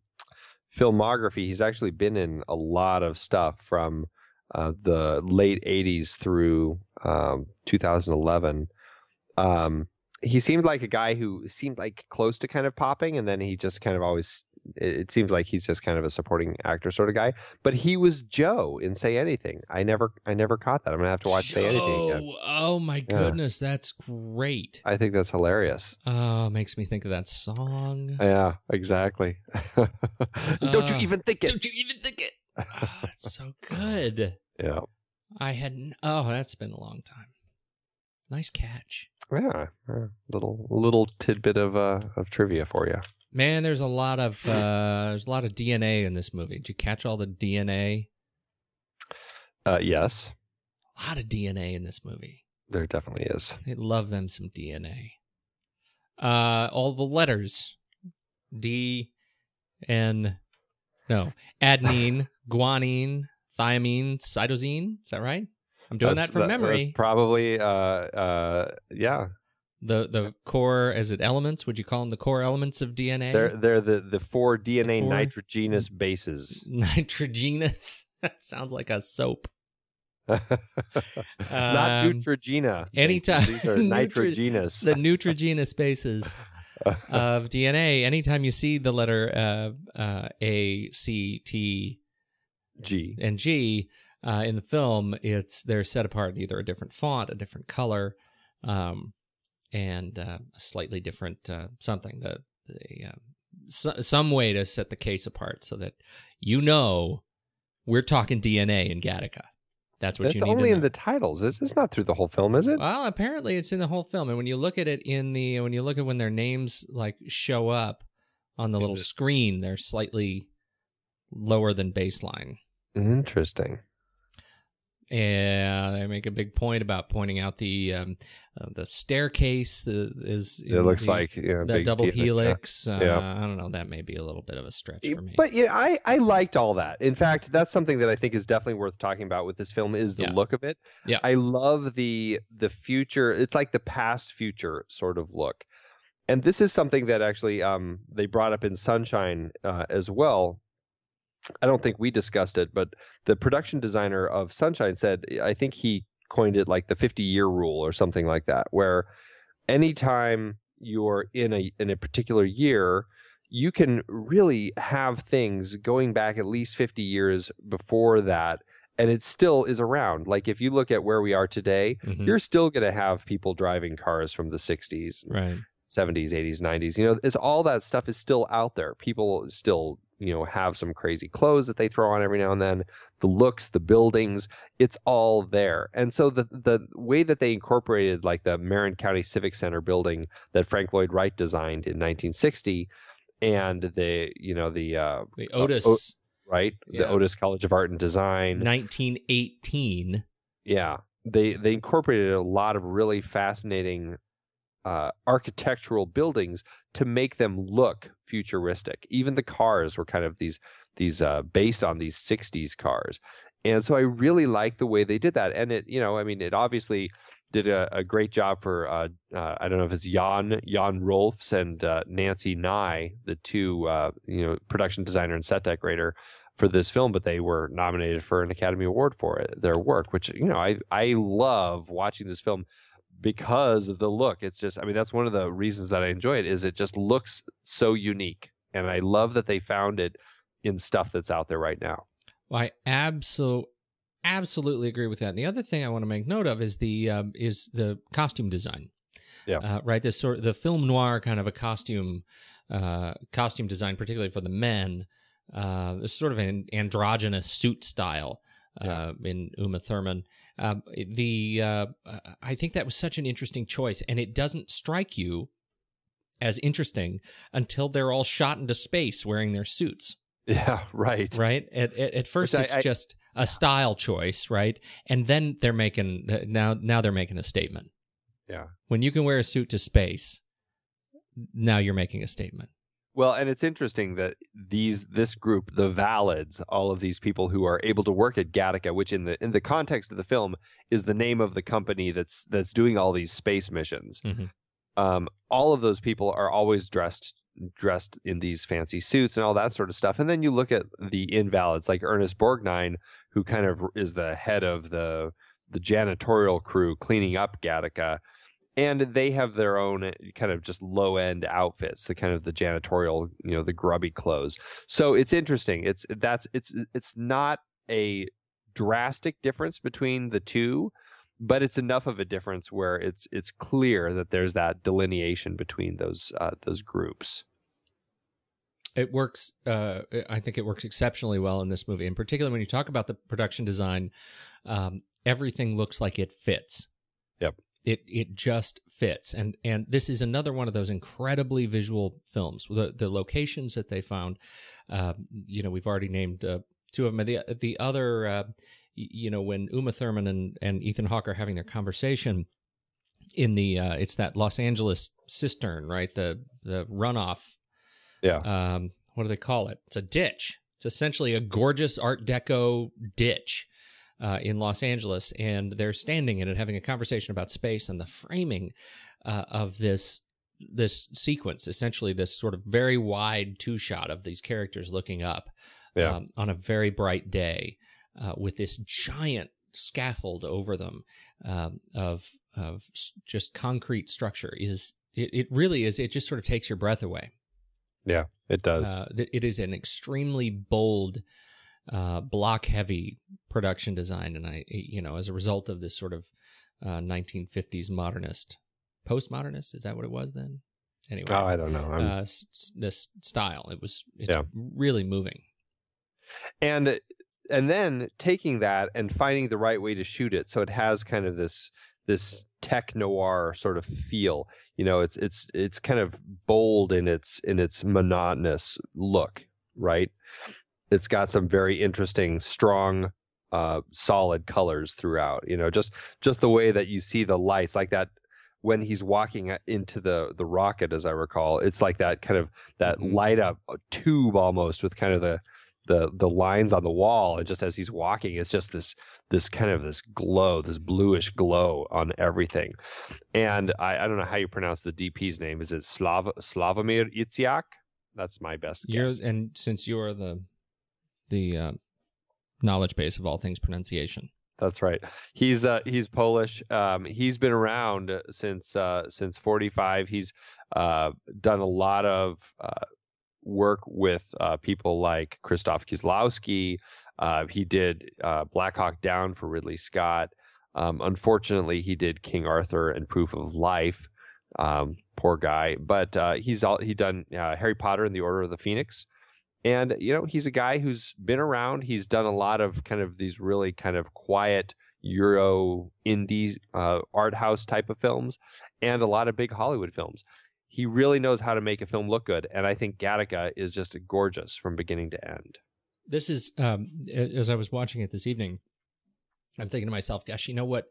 filmography. He's actually been in a lot of stuff from uh, the late '80s through um, 2011. Um, he seemed like a guy who seemed like close to kind of popping, and then he just kind of always. It seems like he's just kind of a supporting actor sort of guy but he was Joe in Say Anything. I never, I never caught that. I'm gonna have to watch Say Anything again. Joe! Oh my goodness, that's great. I think that's hilarious. Oh, makes me think of that song. Yeah, exactly. Don't you Uh, even think it? Don't you even think it? Oh, it's so good. Yeah, I had n- oh, that's been a long time. Nice catch, yeah. yeah. Little, little tidbit of uh of trivia for you. Man. There's a lot of uh, there's a lot of DNA in this movie. Did you catch all the DNA? Uh, yes, A lot of DNA in this movie. there definitely is. I love them some DNA. Uh, all the letters, D, N, no, adenine, guanine, thiamine, cytosine. Is that right? I'm doing That's- that from memory. That's probably uh uh yeah. The the core is it elements would you call them the core elements of dna They're they're the the four DNA four- nitrogenous bases. nitrogenous that sounds like a soap Not Um, Neutrogena. anytime- These are nitrogenous. the neutrogenous bases of dna anytime you see the letter uh, uh, a c t G. and g uh, in the film it's they're set apart in either a different font a different color um, and uh, a slightly different uh, something the, the uh, so, some way to set the case apart so that you know we're talking dna in gattaca that's what That's you need It's only in the titles. Is it's not through the whole film, is it? well apparently it's in the whole film and when you look at it in the when you look at when their names like show up on the little screen they're slightly lower than baseline Interesting. And they make a big point about pointing out the um, uh, the staircase the, is It looks the- like know, the double teeth, yeah. helix. Uh, Yeah. I don't know. That may be a little bit of a stretch for me. But yeah, I, I liked all that. In fact, that's something that I think is definitely worth talking about with this film is the Yeah. look of it. Yeah. I love the the future. It's like the past future sort of look. And this is something that actually um, they brought up in Sunshine uh, as well. I don't think we discussed it, but the production designer of Sunshine said, I think he coined it like the 50 year rule or something like that, where anytime you're in a in a particular year, you can really have things going back at least 50 years before that and it still is around. Like if you look at where we are today, Mhm. you're still going to have people driving cars from the 60s, Right. 70s, 80s, 90s. You know, it's all that stuff is still out there. People still, you know, have some crazy clothes that they throw on every now and then. The looks, the buildings, it's all there. And so the the way that they incorporated like the Marin County Civic Center building that Frank Lloyd Wright designed in 1960 and the, you know, the uh The Uh, Otis, O- right, the Otis College of Art and Design. 1918. Yeah, they they incorporated a lot of really fascinating uh, architectural buildings to make them look futuristic. Even the cars were kind of these these uh, based on these '60s cars, and so I really like the way they did that. And it, you know, I mean, it obviously did a, a great job for uh, uh, I don't know if it's Jan Jan Roelfs and uh, Nancy Nye, the two uh, you know production designer and set decorator for this film, but they were nominated for an Academy Award for it, their work, which you know I I love watching this film because of the look. It's just I mean that's one of the reasons that I enjoy it is it just looks so unique, and I love that they found it in stuff that's out there right now. Well, I absolutely absolutely agree with that. And the other thing I want to make note of is the um, is the costume design. Yeah. Uh, right. This sort of the film noir kind of a costume uh, costume design, particularly for the men. Uh, this sort of an androgynous suit style uh, in Uma Thurman. Um, the uh, I think that was such an interesting choice, and it doesn't strike you as interesting until they're all shot into space wearing their suits Yeah, right. right at, at, at first I- it's I- just a style choice right and then they're making now now they're making a statement Yeah. when you can wear a suit to space now you're making a statement Well, and it's interesting that these this group, the Valids, all of these people who are able to work at Gattaca, which in the in the context of the film is the name of the company that's that's doing all these space missions. Mhm. Um, all of those people are always dressed dressed in these fancy suits and all that sort of stuff. And then you look at the invalids like Ernest Borgnine, who kind of is the head of the the janitorial crew cleaning up Gattaca and they have their own uh, kind of just low end outfits the kind of the janitorial you know the grubby clothes. So it's interesting. It's that's it's it's not a drastic difference between the two but it's enough of a difference where it's it's clear that there's that delineation between those uh, those groups. It works uh, i think it works exceptionally well in this movie. In particular when you talk about the production design um, everything looks like it fits. Yep. It it just fits. And and this is another one of those incredibly visual films. The the locations that they found uh, you know we've already named uh, two of them the the other uh, you know when Uma Thurman and and Ethan Hawke are having their conversation in the uh, it's that Los Angeles cistern right? The the runoff. Yeah. Um, what do they call it? It's a ditch. It's essentially a gorgeous Art Deco ditch uh, in Los Angeles, and they're standing in it having a conversation about space and the framing uh, of this this sequence. Essentially, this sort of very wide two shot of these characters looking up Yeah. um, on a very bright day uh, with this giant scaffold over them um, of of just concrete structure is it, it really is it just sort of takes your breath away yeah it does uh, it is an extremely bold, uh, block heavy production design, and I, you know, as a result of this sort of uh, 1950s modernist, postmodernist, is that what it was then? Anyway, oh i don't know. Uh, s- this style, it was, it's Yeah. really moving. and and then taking that and finding the right way to shoot it. So it has kind of this this tech noir sort of feel. You know it's it's it's kind of bold in its in its monotonous look right it's got some very interesting strong uh solid colors throughout you know just just the way that you see the lights like that when he's walking uh, into the the rocket as i recall it's like that kind of that Mhm. light up tube almost with kind of the the the lines on the wall and just as he's walking it's just this this kind of this glow this bluish glow on everything. And i, I don't know how you pronounce the dp's name. Is it Slav, Slawomir Idziak that's my best You're, guess. and since you're the the uh, knowledge base of all things pronunciation. That's right. He's uh, he's Polish. Um, he's been around since uh, since 45. He's uh, done a lot of uh, work with uh, people like Krzysztof Kieslowski. Uh, he did Black Hawk Down for Ridley Scott. Um, unfortunately, he did King Arthur and Proof of Life. Um, poor guy, but he's all he done Harry Potter and the Order of the Phoenix, and you know he's a guy who's been around. He's done a lot of kind of these really kind of quiet Euro indie uh, art house type of films, and a lot of big Hollywood films. He really knows how to make a film look good, and I think Gattaca is just gorgeous from beginning to end. This is um, as I was watching it this evening. I'm thinking to myself, gosh, you know what?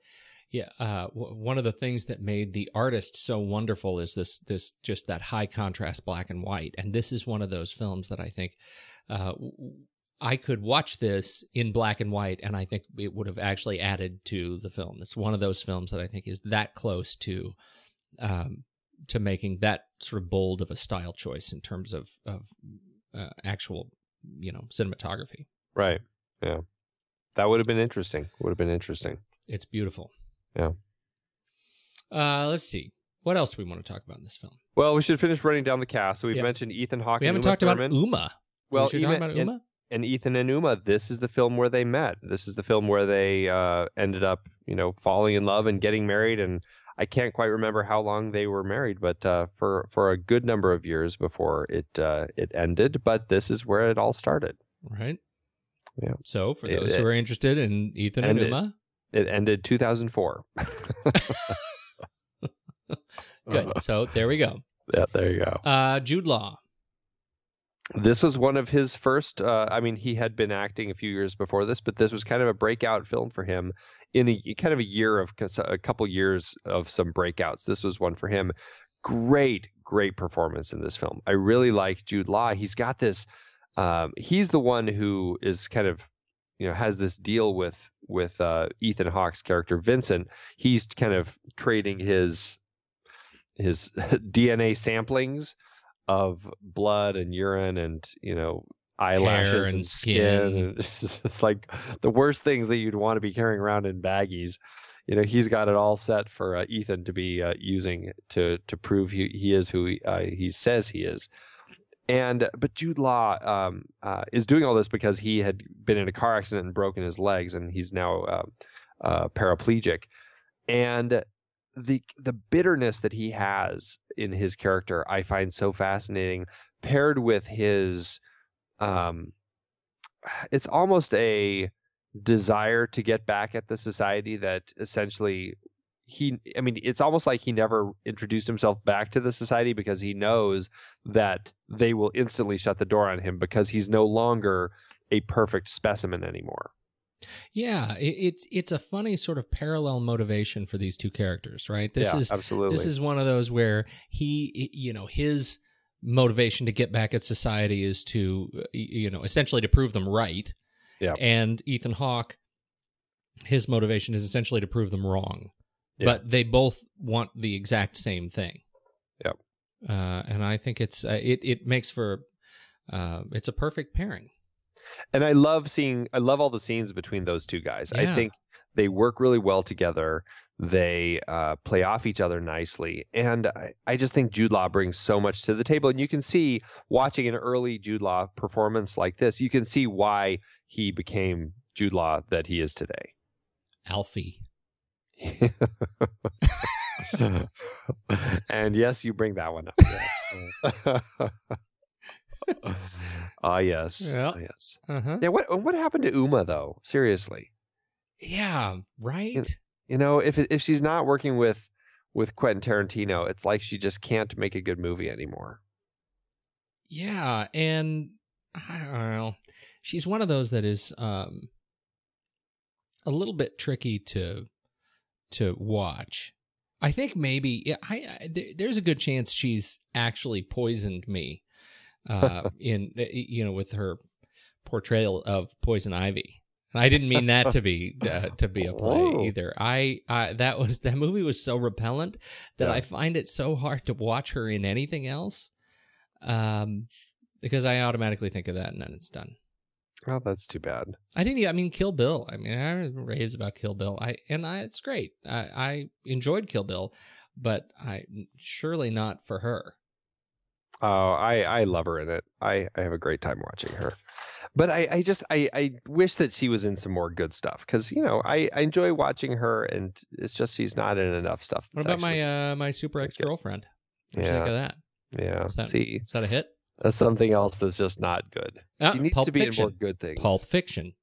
Yeah, uh, w- one of the things that made the artist so wonderful is this this just that high contrast black and white, and this is one of those films that I think uh, I could watch this in black and white, and I think it would have actually added to the film. It's one of those films that I think is that close to um, to making that sort of bold of a style choice in terms of of uh, actual you know cinematography. Right. Yeah. That would have been interesting. Would have been interesting. It's beautiful. Yeah. Uh, let's see. What else do we want to talk about in this film? Well, we should finish running down the cast. So we've Yeah. mentioned Ethan Hawke. We and haven't Uma talked about Thurman. Uma. Well, we even- about and- Uma. and Ethan and Uma, this is the film where they met. This is the film where they uh, ended up, you know, falling in love and getting married. And I can't quite remember how long they were married, but uh, for for a good number of years before it uh, it ended. But this is where it all started. right? Yeah. So, for It- those who are interested in Ethan and and it- Uma, It ended 2004. good. So there we go. yeah, there you go. Uh, Jude Law. This was one of his first. Uh, I mean, he had been acting a few years before this, but this was kind of a breakout film for him. In a kind of a year of a couple years of some breakouts, this was one for him. Great, great performance in this film. I really like Jude Law. He's got this. Um, he's the one who is kind of, you know, has this deal with with uh, Ethan Hawke's character Vincent. He's kind of trading his his DNA samplings of blood and urine and you know eyelashes and and, skin. skin. It's just like the worst things that you'd want to be carrying around in baggies. You know, he's got it all set for uh, Ethan to be uh, using to to prove he, he is who he, uh, he says he is. And but Jude Law um, uh, is doing all this because he had been in a car accident and broken his legs, and he's now uh, uh, paraplegic. And the the bitterness that he has in his character, I find so fascinating. Paired with his, um, it's almost a desire to get back at the society that essentially he i mean it's almost like he never introduced himself back to the society because he knows that they will instantly shut the door on him because he's no longer a perfect specimen anymore Yeah, it, it's it's a funny sort of parallel motivation for these two characters, right? This yeah is absolutely this is one of those where he, you know, his motivation to get back at society is to, uh, you know, essentially to prove them right. Yeah. And Ethan Hawke, his motivation is essentially to prove them wrong. Yeah. But they both want the exact same thing. Yep. Uh, and I think it's uh, it it makes for uh, it's a perfect pairing. and I love seeing I love all the scenes between those two guys. I think they work really well together. They uh, play off each other nicely, and I, I just think Jude Law brings so much to the table. And you can see watching an early Jude Law performance like this, you can see why he became Jude Law that he is today. Alfie. and yes, you bring that one up. Ah, yes. Yeah. Ah, yes. Uh-huh. Yeah. What What happened to Uma though? Seriously. Yeah, right? You know, if if she's not working with with Quentin Tarantino, it's like she just can't make a good movie anymore. Yeah, and I don't know. She's one of those that is um a little bit tricky to to watch. I think maybe I, I there's a good chance she's actually poisoned me uh in you know with her portrayal of Poison Ivy. And I didn't mean that to be uh, to be a play Whoa. either. I, I that was that movie was so repellent that Yeah. I find it so hard to watch her in anything else. Um because I automatically think of that and then it's done. Oh, that's too bad. I didn't. I mean, Kill Bill. I mean, I raves about Kill Bill. I and I, it's great. I, I enjoyed Kill Bill, but I surely not for her. Oh, I I love her in it. I I have a great time watching her. But I, I just I, I wish that she was in some more good stuff because you know I, I enjoy watching her and it's just she's not in enough stuff. What about my uh my super ex girlfriend? What you think Yeah. of that? yeah is that- see Is that a hit? That's something else that's just not good. Ah, she needs to be Fiction. in more good things. Pulp Fiction.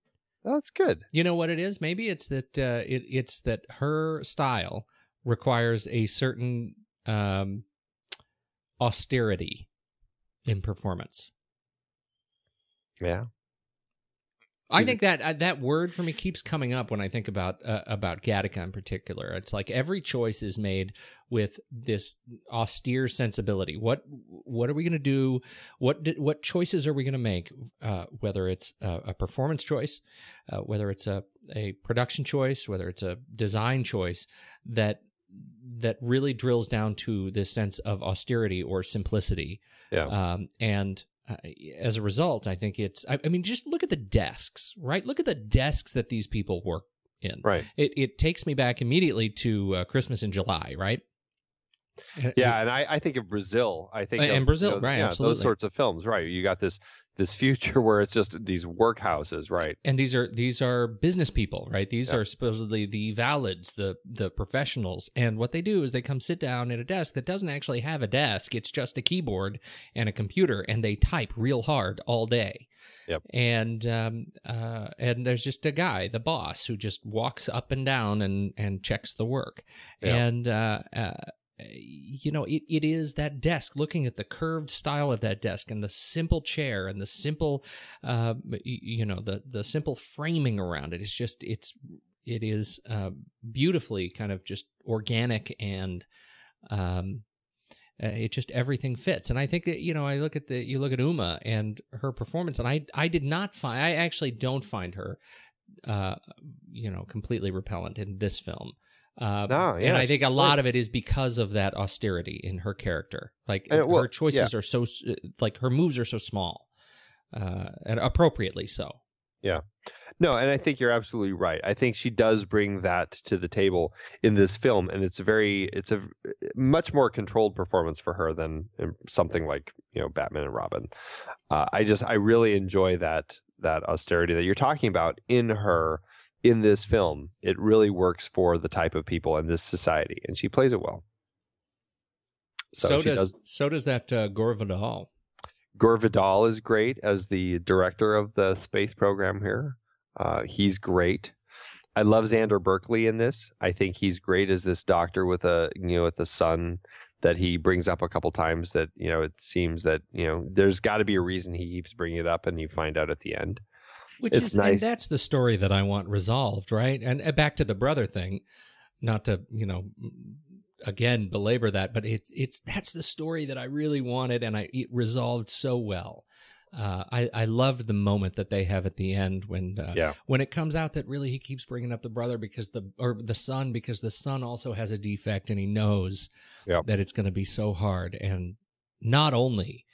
That's good. You know what it is? Maybe it's that uh, it, it's that her style requires a certain um, austerity in performance. Yeah. I think that uh, that word for me keeps coming up when I think about uh, about Gattaca in particular. It's like every choice is made with this austere sensibility. What what are we going to do? What di- what choices are we going to make? Uh, whether it's a, a performance choice, uh, whether it's a a production choice, whether it's a design choice that that really drills down to this sense of austerity or simplicity. Yeah. Um, and uh, as a result, I think it's. I, I mean, just look at the desks, right? Look at the desks that these people work in. Right. It it takes me back immediately to uh, Christmas in July, right? And- Yeah, and I, I think of Brazil. I think Uh, of, Brazil, you know, right, Yeah, absolutely. those sorts of films, right? You got this this future where it's just these workhouses, right? and these are these are business people, right? These Yeah. are supposedly the valids, the the professionals, and what they do is they come sit down at a desk that doesn't actually have a desk; it's just a keyboard and a computer, and they type real hard all day. Yep. And um, uh, and there's just a guy, the boss, who just walks up and down and and checks the work, Yeah. and. Uh, uh, you know, it, it is that desk, looking at the curved style of that desk and the simple chair and the simple uh, you know the the simple framing around it. It's just it's it is uh, beautifully kind of just organic and um, uh, it just everything fits. And I think that you know I look at the you look at Uma and her performance, and I I did not find I actually don't find her uh, you know completely repellent in this film. Uh, No, and I think a lot of it is because of that austerity in her character. Like Uh, well, her choices are so like her moves are so small, uh, and appropriately so. Yeah, no, and I think you're absolutely right. I think she does bring that to the table in this film, and it's a very, it's a much more controlled performance for her than in something like you know Batman and Robin. Uh, I just, I really enjoy that that austerity that you're talking about in her in this film. It really works for the type of people in this society, and she plays it well. So, she does, so does that uh, Gore Vidal. Gore Vidal is great as the director of the space program here. Uh, he's great. I love Xander Berkeley in this. I think he's great as this doctor with a you know with the son that he brings up a couple times. That you know it seems that you know there's got to be a reason he keeps bringing it up, and you find out at the end. Which It's is, nice. and that's the story that I want resolved, right? And uh, back to the brother thing, not to you know, again belabor that, but it's it's that's the story that I really wanted, and I it resolved so well. Uh, I I loved the moment that they have at the end when uh, Yeah. when it comes out that really he keeps bringing up the brother because the or the son because the son also has a defect and he knows Yep. that it's going to be so hard and not only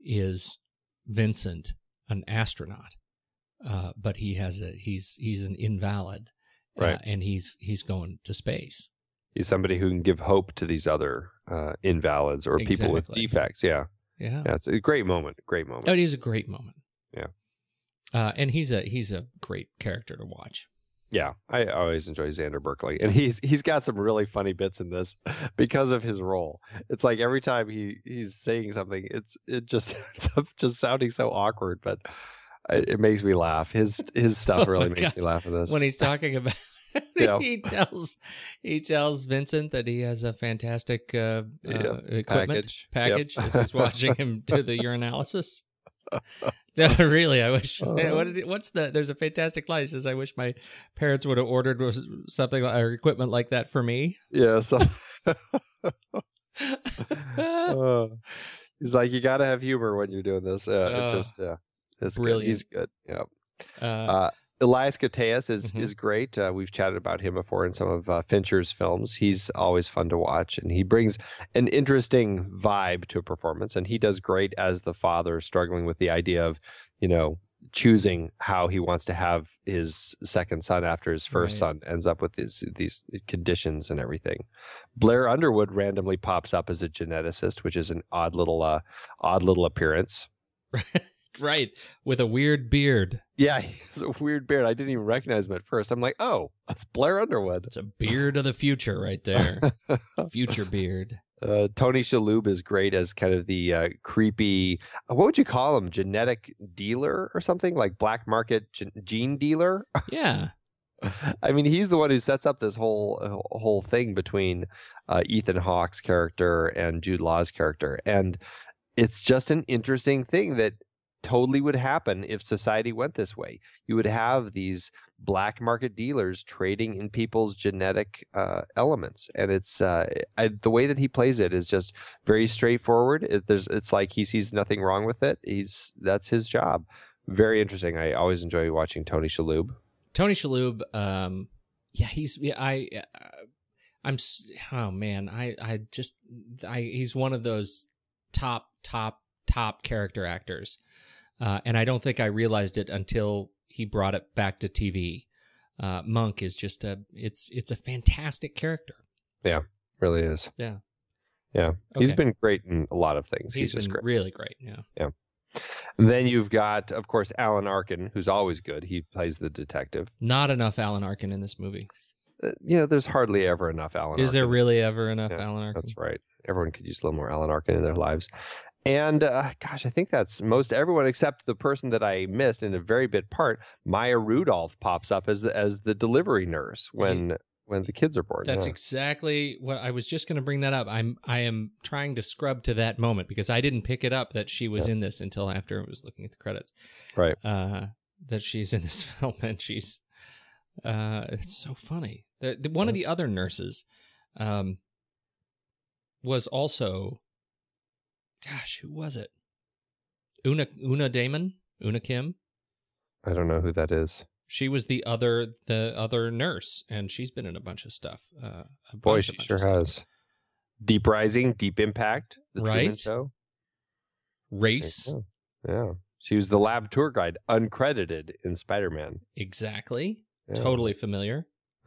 is Vincent an astronaut uh, but he has a he's he's an invalid uh, Right. and he's he's going to space He's somebody who can give hope to these other uh, invalids or people with defects. Yeah, yeah, yeah, it's a great moment. Great moment. oh, it is a great moment Yeah. uh, and he's a he's a great character to watch Yeah, I always enjoy Xander Berkeley, and he's he's got some really funny bits in this because of his role. It's like every time he he's saying something, it's it just it's just sounding so awkward, but it, makes me laugh. His his stuff Oh really my makes God. me laugh in this. when he's talking about Yeah. he tells he tells Vincent that he has a fantastic uh, Yeah, uh, equipment package. package Yep. as he's watching him do the urinalysis. No, really, I wish. Uh. what did he- what's the? There's a fantastic line. He says, "I wish my parents would have ordered was- something like, or equipment like that for me." yeah, so uh, he's like, you got to have humor when you're doing this. Yeah. Uh, it just uh, it's good. He's good. Yeah. uh, Uh, Elias Koteas is Mhm. is great. Uh, we've chatted about him before in some of uh, Fincher's films. He's always fun to watch, and he brings an interesting vibe to a performance. And he does great as the father struggling with the idea of, you know, choosing how he wants to have his second son after his first Right. son ends up with these these conditions and everything. Blair Underwood randomly pops up as a geneticist, which is an odd little uh, odd little appearance. right. With a weird beard. Yeah, he has a weird beard. I didn't even recognize him at first. I'm like, oh, that's Blair Underwood. It's a beard of the future right there. Future beard. Uh, Tony Shalhoub is great as kind of the uh, creepy. uh, What would you call him? Genetic dealer or something like black market gen- gene dealer? Yeah. I mean, he's the one who sets up this whole uh, whole thing between uh, Ethan Hawke's character and Jude Law's character, and it's just an interesting thing that totally would happen if society went this way. You would have these black market dealers trading in people's genetic uh, elements, and it's uh, I, the way that he plays it is just very straightforward. It, it's like he sees nothing wrong with it. He's that's his job. Very interesting. I always enjoy watching Tony Shalhoub. Tony Shalhoub, um, yeah, he's yeah, I, uh, I'm, oh man, I, I just, I, he's one of those top, top, top character actors, uh, and I don't think I realized it until he brought it back to TV. Uh, Monk is just a, it's, it's a fantastic character. Yeah, really is. Yeah. Yeah. He's been great in a lot of things. He's He's, just been great. really great. Yeah. And then you've got, of course, Alan Arkin, who's always good. He plays the detective. Not enough Alan Arkin in this movie. Uh, you know, there's hardly ever enough Alan Is there really ever enough Yeah, Alan Arkin? That's right. Everyone could use a little more Alan Arkin in their lives. And uh, gosh, I think that's most everyone except the person that I missed in a very bit part. Maya Rudolph pops up as the, as the delivery nurse when when the kids are born. That's yeah. exactly what I was just going to bring that up. I'm I am trying to scrub to that moment because I didn't pick it up that she was in this until after I was looking at the credits. Right. Uh, that she's in this film and she's uh, it's so funny. The, the, one of the other nurses um, was also, gosh, who was it? Una Una Damon, Una Kim. I don't know who that is. She was the other the other nurse, and she's been in a bunch of stuff. Uh, a Boy, she sure has. Deep Rising, Deep Impact, the Right. Show. Race, Yeah. Yeah. She was the lab tour guide, uncredited in Spider Man. exactly. Totally familiar.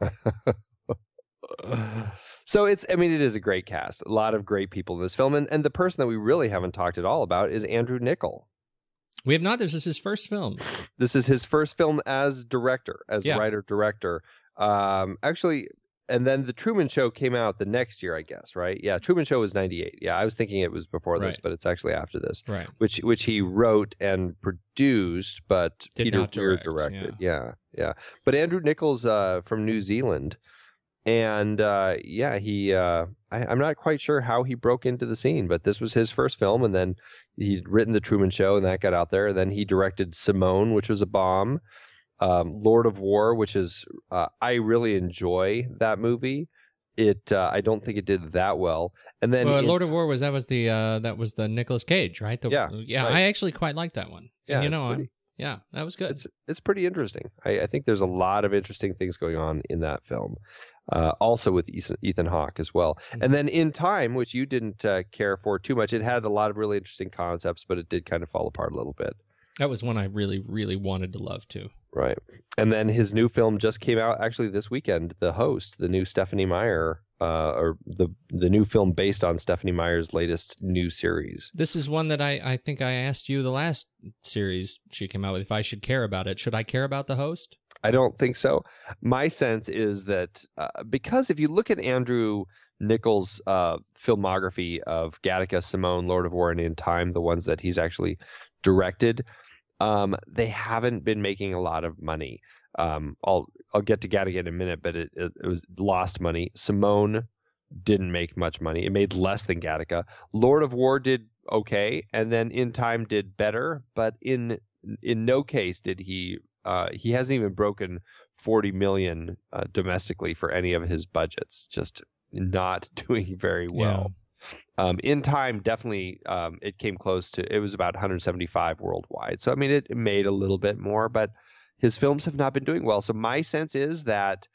so it's I mean it is a great cast. A lot of great people in this film and, and the person that we really haven't talked at all about is Andrew Niccol. We have not. This is his first film. This is his first film as director, as Yeah. writer director. Um actually and then the Truman Show came out the next year, I guess, right? Yeah, Truman Show was 98. Yeah, I was thinking it was before this, Right. but it's actually after this. Right. which which he wrote and produced, but Did Peter not Weir direct, directed. Yeah. yeah, But Andrew Niccol's uh, from New Zealand, and uh, yeah, he uh, I, I'm not quite sure how he broke into the scene, but this was his first film, and then he'd written the Truman Show, and that got out there. And then he directed Simone, which was a bomb. Um, Lord of War, which is uh, I really enjoy that movie. It uh, I don't think it did that well. And then well, in- Lord of War was that was the uh that was the Nicolas Cage, right? The, Yeah, yeah. right. I actually quite liked that one. yeah, and you know, pretty- yeah, that was good. it's it's pretty interesting. I, I think there's a lot of interesting things going on in that film. Uh, also with Ethan, Ethan Hawke as well, Mm-hmm. and then in time, which you didn't uh, care for too much, it had a lot of really interesting concepts, but it did kind of fall apart a little bit, that was one I really, really wanted to love too. right? And then his new film just came out actually this weekend. The Host, the new Stephenie Meyer, uh, or the the new film based on Stephenie Meyer's latest new series. This is one that I I think I asked you the last series she came out with if I should care about it. Should I care about the host? I don't think so. My sense is that uh, because if you look at Andrew Niccol's uh, filmography of Gattaca, Simone, Lord of War, and In Time, the ones that he's actually directed, um, they haven't been making a lot of money. Um, I'll I'll get to Gattaca in a minute, but it, it, it was lost money. Simone didn't make much money. It made less than Gattaca. Lord of War did okay, and then In Time did better, but in in no case did he uh, he hasn't even broken 40 million uh, domestically for any of his budgets just not doing very well. Um, in time definitely um, it came close to it was about 175 worldwide. So i mean it, it made a little bit more but his films have not been doing well. So my sense is that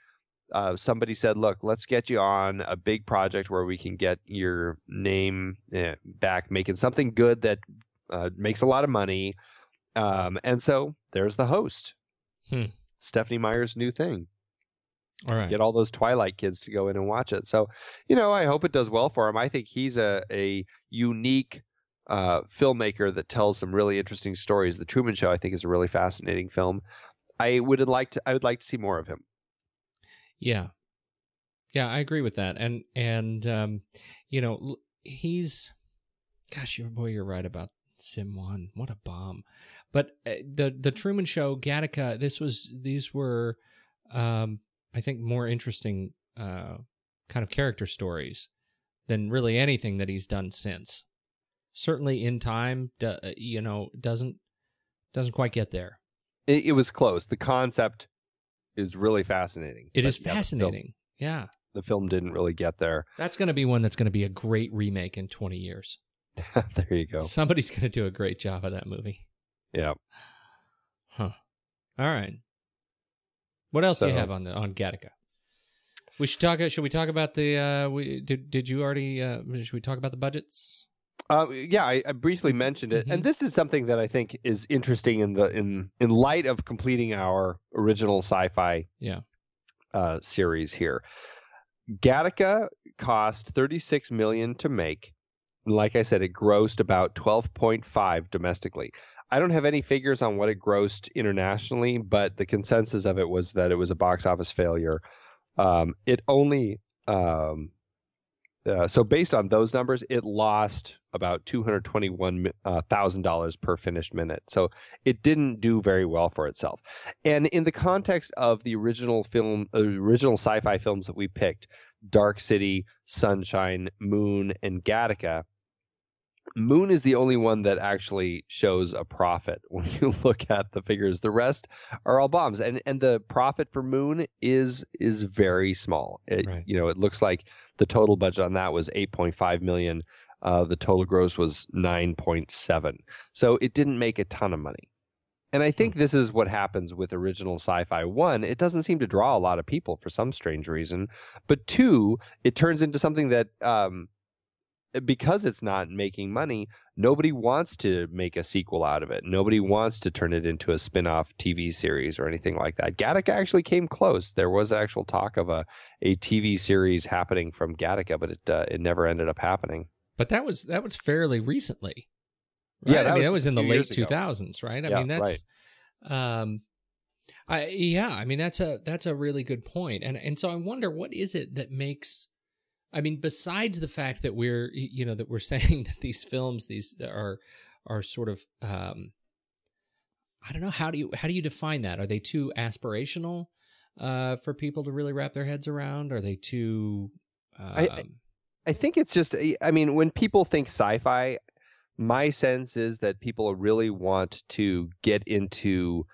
uh, somebody said look let's get you on a big project where we can get your name eh, back making something good that uh, makes a lot of money. Um, and so there's the host, Hmm. Stephenie Meyer's new thing. All right. Get all those Twilight kids to go in and watch it. So, you know, I hope it does well for him. I think he's a a unique uh, filmmaker that tells some really interesting stories. The Truman Show, I think, is a really fascinating film. I would like to. I would like to see more of him. Yeah. Yeah, I agree with that. And and um you know, he's gosh, your boy you're right about Simone. What a bomb. But uh, the the Truman Show, Gattaca, this was these were um I think more interesting uh kind of character stories than really anything that he's done since. Certainly in time, uh, you know, doesn't doesn't quite get there. It, it was close. The concept is really fascinating. It But, is yeah, the film- fascinating. Yeah. The film didn't really get there. That's going to be one that's going to be a great remake in 20 years. there you go. Somebody's going to do a great job of that movie. Yeah. Huh. All right. What else do you have on the on Gattaca? We should talk. Should we talk about the? Uh, we did. Did you already? Uh, should we talk about the budgets? Uh, yeah, I, I briefly mentioned it, and Mhm. this is something that I think is interesting in the in in light of completing our original sci-fi Yeah. uh, series here. Gattaca cost thirty six million to make. Like I said, it grossed about twelve point five domestically. I don't have any figures on what it grossed internationally, but the consensus of it was that it was a box office failure. Um, it only um, uh, so based on those numbers, it lost about two hundred twenty-one thousand dollars per finished minute. So it didn't do very well for itself. And in the context of the original film, uh, original sci-fi films that we picked, Dark City, Sunshine, Moon, and Gattaca, Moon is the only one that actually shows a profit when you look at the figures. The rest are all bombs, and and the profit for Moon is is very small. It, Right. You know, it looks like the total budget on that was eight point five million. Uh, the total gross was nine point seven. So it didn't make a ton of money. And I think this is what happens with original sci-fi. One, it doesn't seem to draw a lot of people for some strange reason. But two, it turns into something that um, because it's not making money, nobody wants to make a sequel out of it. Nobody wants to turn it into a spin-off TV series or anything like that. Gattaca actually came close. There was actual talk of a, a TV series happening from Gattaca, but it uh, it never ended up happening. But that was that was fairly recently. Yeah, that I mean, was that was in the late two thousands, right? I Yeah, mean, that's, um, I yeah, I mean that's a that's a really good point, and and so I wonder what is it that makes. I mean, besides the fact that we're you know that we're saying that these films these are are sort of um, I don't know how do you how do you define that? Are they too aspirational uh, for people to really wrap their heads around? Are they too? Um, I- I- think it's just, I mean, when people think sci fi, my sense is that people really want to get into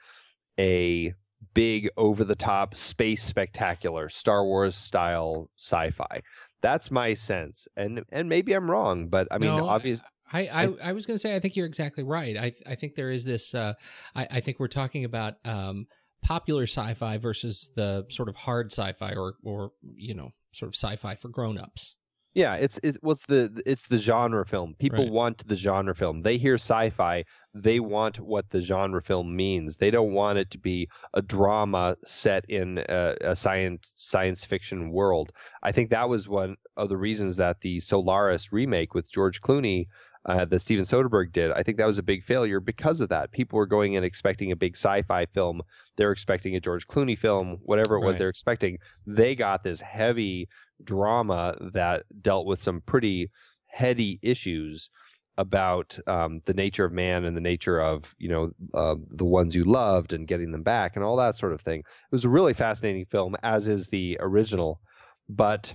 a big, over the top, space spectacular, Star Wars style sci fi. That's my sense. And and maybe I'm wrong, but I mean, No, obvious. I, I, I was going to say I think you're exactly right. I I think there is this. Uh, I I think we're talking about um, popular sci-fi versus the sort of hard sci-fi or or you know sort of sci-fi for grown-ups. Yeah, it's it, what's the it's the genre film. People Right. want the genre film. They hear sci-fi, they want what the genre film means. They don't want it to be a drama set in a, a science science fiction world. I think that was one of the reasons that the Solaris remake with George Clooney uh, that Steven Soderbergh did. I think that was a big failure because of that. People were going in expecting a big sci-fi film. They're expecting a George Clooney film, whatever it was Right. they're expecting. They got this heavy drama that dealt with some pretty heady issues about um, the nature of man and the nature of you know uh, the ones you loved and getting them back and all that sort of thing. It was a really fascinating film, as is the original, but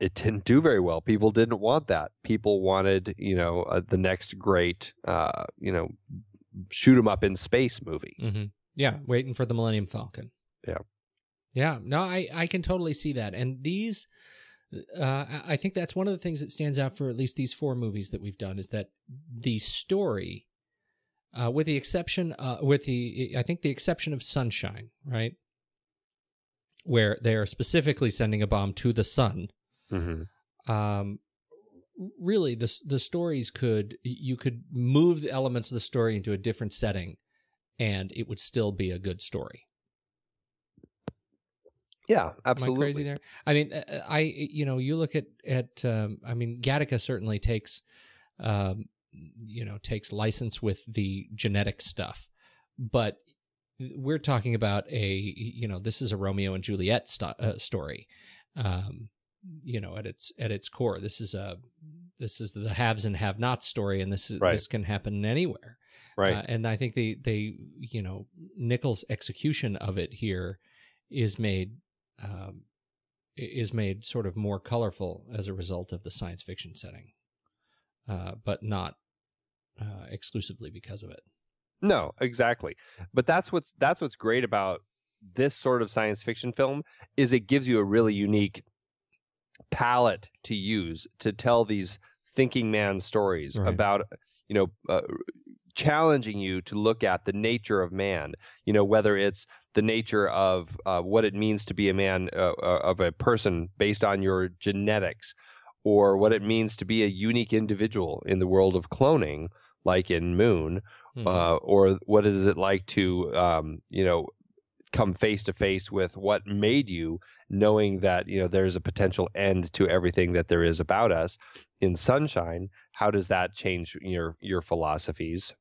it didn't do very well. People didn't want that. People wanted you know uh, the next great uh, you know shoot 'em up in space movie. Mm-hmm. Yeah, waiting for the Millennium Falcon. Yeah. Yeah, no, I I can totally see that, and these. Uh, I- think that's one of the things that stands out for at least these four movies that we've done is that the story, uh, with the exception, uh, with the I think the exception of Sunshine, right, where they are specifically sending a bomb to the sun, Mm-hmm. um, really the the stories could you could move the elements of the story into a different setting and it would still be a good story Yeah, absolutely. Am I crazy there? I mean, uh, I you know you look at at um, I mean Gattaca certainly takes um, you know takes license with the genetic stuff, but we're talking about a you know this is a Romeo and Juliet uh, story. Um, you know at its at its core this is a this is the haves and have nots story and this is Right. this can happen anywhere Right. uh, and I think they they you know Niccol's execution of it here is made um, is made sort of more colorful as a result of the science fiction setting, uh, but not uh, exclusively because of it. No, exactly. But that's what's that's what's great about this sort of science fiction film is it gives you a really unique palette to use to tell these thinking man stories Right. about you know uh, challenging you to look at the nature of man you know whether it's the nature of uh, what it means to be a man uh, uh, of a person based on your genetics or what it means to be a unique individual in the world of cloning like in moon Mhm. uh, or what is it like to um, you know come face to face with what made you knowing that you know there's a potential end to everything that there is about us in sunshine how does that change your your philosophies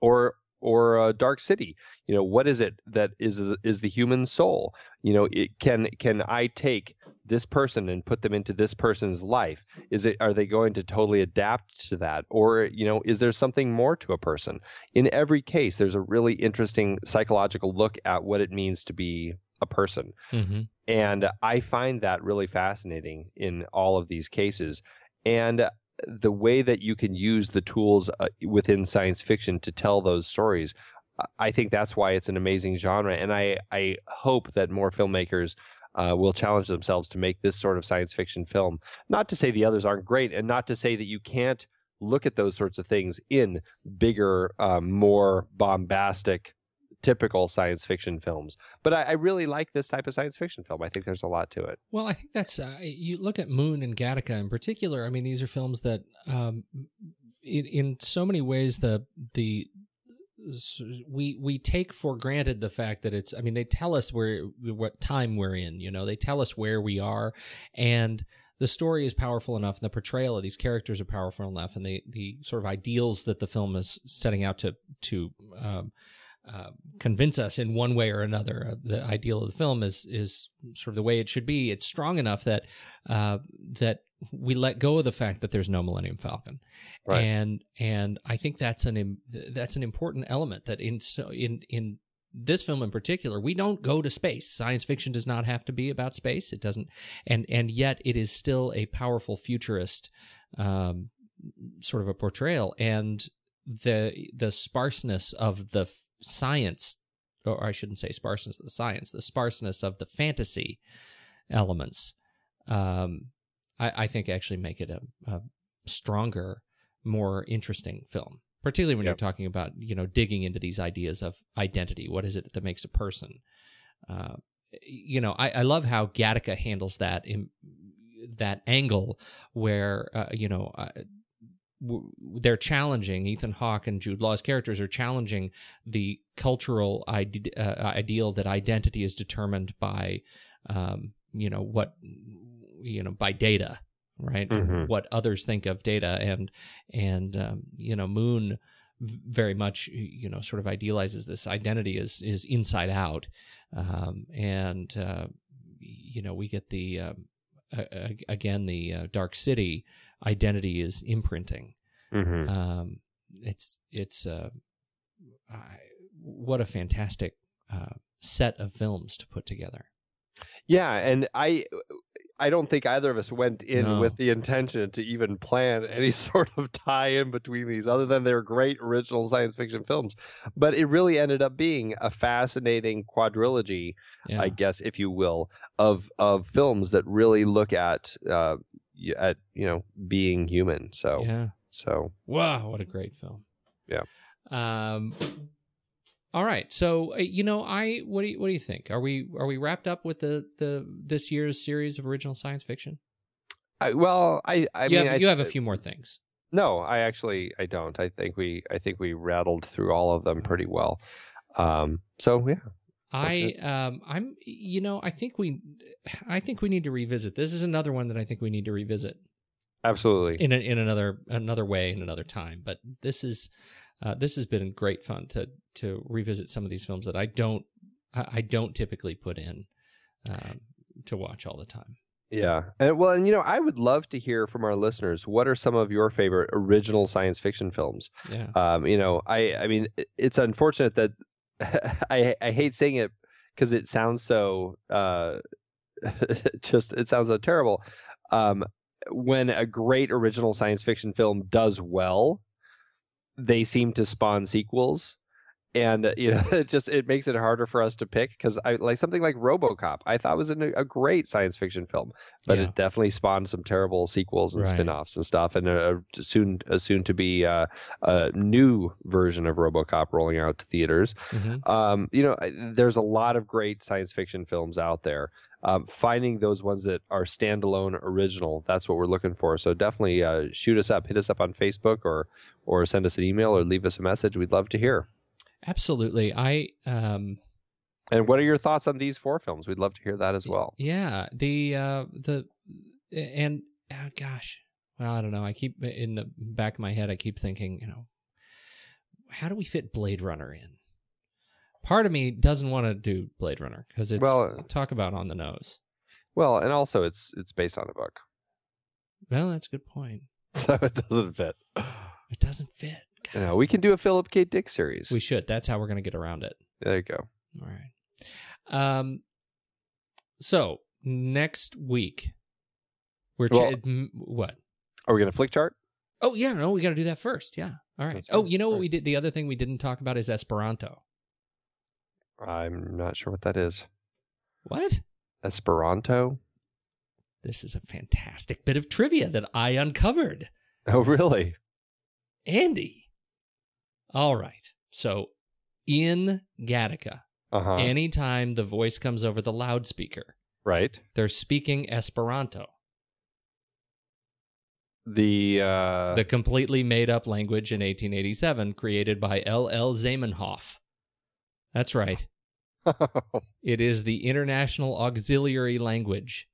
or or uh, dark city. You know what is it that is is the human soul? You know it can can i take this person and put them into this person's life? Is it are they going to totally adapt to that? Or you know is there something more to a person? In every case there's a really interesting psychological look at what it means to be a person. Mhm. and I find that really fascinating in all of these cases. And the way that you can use the tools uh, within science fiction to tell those stories, I- think that's why it's an amazing genre. And I, I hope that more filmmakers uh, will challenge themselves to make this sort of science fiction film. Not to say the others aren't great, and not to say that you can't look at those sorts of things in bigger, um, more bombastic, typical science fiction films. But I, I really like this type of science fiction film. I think there's a lot to it. Well, I think that's uh, you look at Moon and Gattaca in particular. I mean, these are films that, um, in, in so many ways, the the we we take for granted the fact that it's. I mean, they tell us where what time we're in. You know, they tell us where we are, and the story is powerful enough, and the portrayal of these characters are powerful enough, and the the sort of ideals that the film is setting out to to um, uh, convince us in one way or another. Uh, the ideal of the film is is sort of the way it should be. It's strong enough that uh, that we let go of the fact that there's no Millennium Falcon, Right. and and I think that's an that's an important element that in so in in this film in particular, we don't go to space. Science fiction does not have to be about space. It doesn't, and and yet it is still a powerful futurist um, sort of a portrayal. And the the sparseness of the science, or I shouldn't say sparseness of the science, the sparseness of the fantasy elements, um, I, I think actually make it a, a stronger, more interesting film. Particularly when Yep. you're talking about you know digging into these ideas of identity. What is it that makes a person? Uh, you know, I, I love how Gattaca handles that in that angle where uh, you know uh, they're challenging Ethan Hawke and Jude Law's characters are challenging the cultural ide- uh, ideal that identity is determined by um, you know what you know by data right Mhm. what others think of data and and um, you know moon very much you know sort of idealizes this identity is is inside out um, and uh, you know we get the um, a- again the uh, dark city identity is imprinting Mm-hmm. um, it's it's uh, I, what a fantastic uh, set of films to put together Yeah, and I I don't think either of us went in No. with the intention to even plan any sort of tie in between these other than they're great original science fiction films. But it really ended up being a fascinating quadrilogy, yeah I guess if you will, of of films that really look at uh at you know being human. So yeah so Wow, what a great film. Yeah. Um all right. So, uh, you know, I what do you what do you think? Are we are we wrapped up with the the this year's series of original science fiction? I, well, I, I you mean, have I, you have a few more things. No, I actually I don't. I think we I think we rattled through all of them pretty well. Um, so yeah, I um I'm you know I think we I think we need to revisit. This is another one that I think we need to revisit absolutely. in a, in another another way in another time. But this is uh, this has been great fun to to revisit some of these films that I don't I, I don't typically put in um, to watch all the time. Yeah. And well, and you know, I would love to hear from our listeners. What are some of your favorite original science fiction films? Yeah. Um, you know, I I mean, it's unfortunate that I I hate saying it because it sounds so uh just it sounds so terrible. Um when a great original science fiction film does well, they seem to spawn sequels. And uh, you know, it just it makes it harder for us to pick because I like something like RoboCop. I thought was a, a great science fiction film, but Yeah. it definitely spawned some terrible sequels and Right. spin-offs and stuff, and a, a soon a soon to be uh, a new version of RoboCop rolling out to theaters. Mhm. Um, you know, there's a lot of great science fiction films out there. Um, finding those ones that are standalone original, that's what we're looking for. So definitely uh, shoot us up, hit us up on Facebook, or or send us an email or leave us a message. We'd love to hear. Absolutely. I um And what are your thoughts on these four films? We'd love to hear that as well. Yeah, the uh the and uh, gosh, well, I don't know. I keep in the back of my head. I keep thinking, you know, how do we fit Blade Runner in? Part of me doesn't want to do Blade Runner because it's Well- talk about on the nose. Well, and also it's it's based on a book, Well, that's a good point. so it doesn't fit. It doesn't fit. Know, we can do a Philip K. Dick series. We should. That's how we're going to get around it. there you go. All right. Um. So next week, we're Well- ch- m- what? Are we gonna flick chart? Oh yeah, no, we got to do that first. Yeah. All right. That's Oh, you know what right. we did? The other thing we didn't talk about is Esperanto. I'm not sure what that is. What? Esperanto? This is a fantastic bit of trivia that I uncovered. Oh, really? Andy. All right. So in Gattaca, Uh huh. anytime the voice comes over the loudspeaker, right. they're speaking Esperanto, The uh, the completely made up language in 1887 created by L.L. Zamenhof. That's right. It is the international auxiliary language.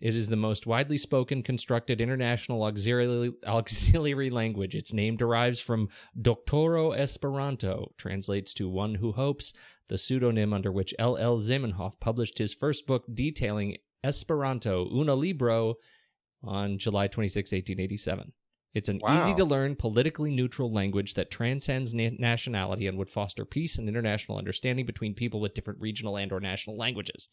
It is the most widely spoken constructed international auxiliary, auxiliary language. Its name derives from Doktoro Esperanto, translates to one who hopes, the pseudonym under which L. L. Zamenhof published his first book detailing Esperanto, Una Libro, on July 26, 1887. It's an Wow. easy to learn, politically neutral language that transcends na- nationality and would foster peace and international understanding between people with different regional and or national languages.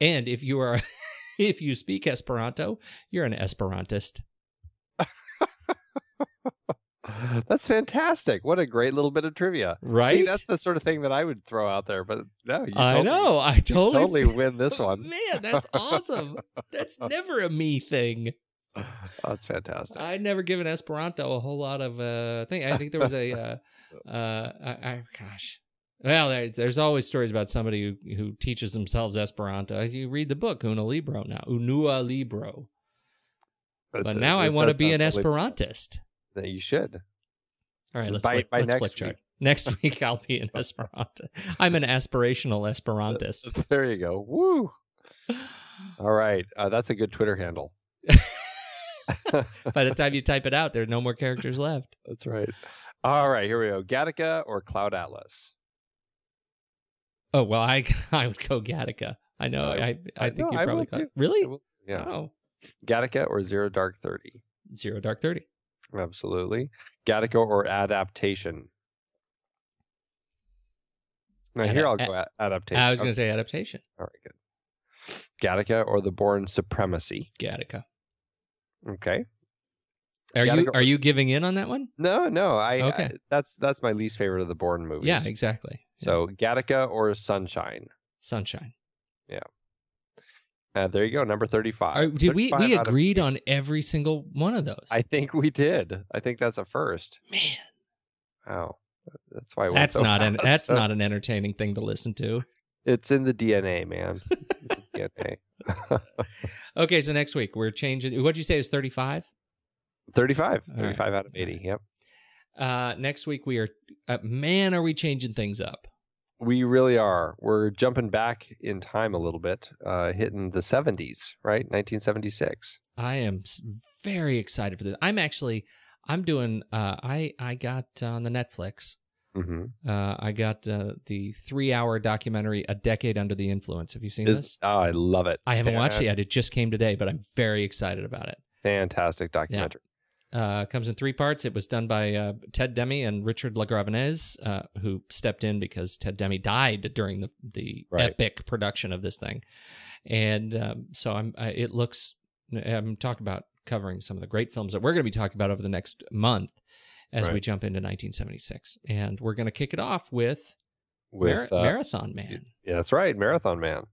And if you are if you speak Esperanto, you're an Esperantist. that's fantastic. What a great little bit of trivia. Right? See, that's the sort of thing that I would throw out there, but no, you I totally- know. I totally totally win this one. Man, that's awesome. that's never a me thing. Oh, that's fantastic. I'd never given Esperanto a whole lot of uh thing. I think there was a uh uh I, I gosh. Well, there's there's always stories about somebody who, who teaches themselves Esperanto. You read the book Una Libro now, Unua Libro. But now I want to be an Esperantist. That you should. All right, let's By- flick, by let's flick chart. week. Next week I'll be an Esperanto. I'm an aspirational Esperantist. There you go. Woo. All right. Uh, that's a good Twitter handle. By the time you type it out, there are no more characters left. That's right. All right. Here we go. Gattaca or Cloud Atlas? Oh well, I I would go Gattaca. I know. I- I I, think no, you probably really. Yeah. Gattaca or Zero Dark Thirty? Zero Dark Thirty. Absolutely. Gattaca or Adaptation? Now, Ada- here I'll go a- Adaptation. I was going Okay. to say adaptation. All right, good. Gattaca or The Bourne Supremacy? Gattaca. Okay. Are you are you giving in on that one? No, no. I, Okay. I- that's that's my least favorite of the Bourne movies. Yeah, exactly. So Gattaca or Sunshine? Sunshine. Yeah. Uh, there you go, number thirty-five. Are, did we 35 we of- agreed on every single one of those? I think we did. I think that's a first. Man, Wow, that's why that's so not an that's not an entertaining thing to listen to. It's in the DNA, man. can't. Okay, so next week we're changing. What'd you say is 35? 35. All right. 35 out of 80. right. Yep. Uh, next week we are, uh, man, are we changing things up? We really are. We're jumping back in time a little bit, uh, hitting the 70s, right? 1976. I am very excited for this. I'm actually, I'm doing, uh, I, I got on the Netflix, Mm-hmm. uh, I got uh, the three hour documentary, A Decade Under the Influence. Have you seen this? Is, oh, I love it. I haven't watched it yet. It just came today, but I'm very excited about it. Fantastic documentary. Uh, comes in three parts. It was done by uh, Ted Demme and Richard LaGravenese, uh, who stepped in because Ted Demme died during the the Right. epic production of this thing, and um, so I'm. I, it looks. I'm talking about covering some of the great films that we're going to be talking about over the next month as we jump into 1976, and we're going to kick it off with, With, Mar- uh, Marathon Man. Yeah, that's right. Marathon Man.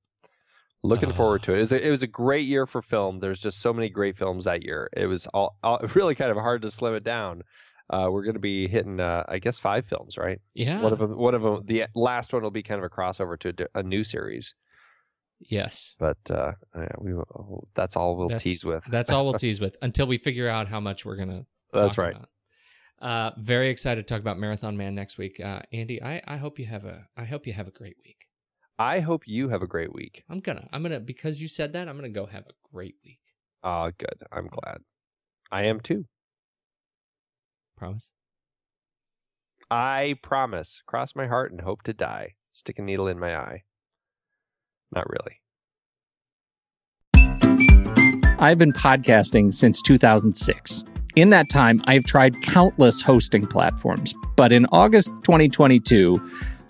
Looking Ah. forward to it. It was, a, it was a great year for film. There's just so many great films that year. It was all, all really kind of hard to slim it down. Uh, we're going to be hitting, uh, I guess, five films, right? Yeah. One of them, one of them, the last one will be kind of a crossover to a new series. yes. But uh, we will, that's all we'll That's- tease with. That's all we'll tease with until we figure out how much we're gonna. That's talk right. about. Uh, very excited to talk about Marathon Man next week, uh, Andy. I, I hope you have a I hope you have a great week. I hope you have a great week. I'm gonna I'm gonna because you said that I'm gonna go have a great week. Ah, good. I'm glad. I am too. Promise. I promise. Cross my heart and hope to die. Stick a needle in my eye. Not really. I've been podcasting since 2006. In that time, I've tried countless hosting platforms, but in August 2022,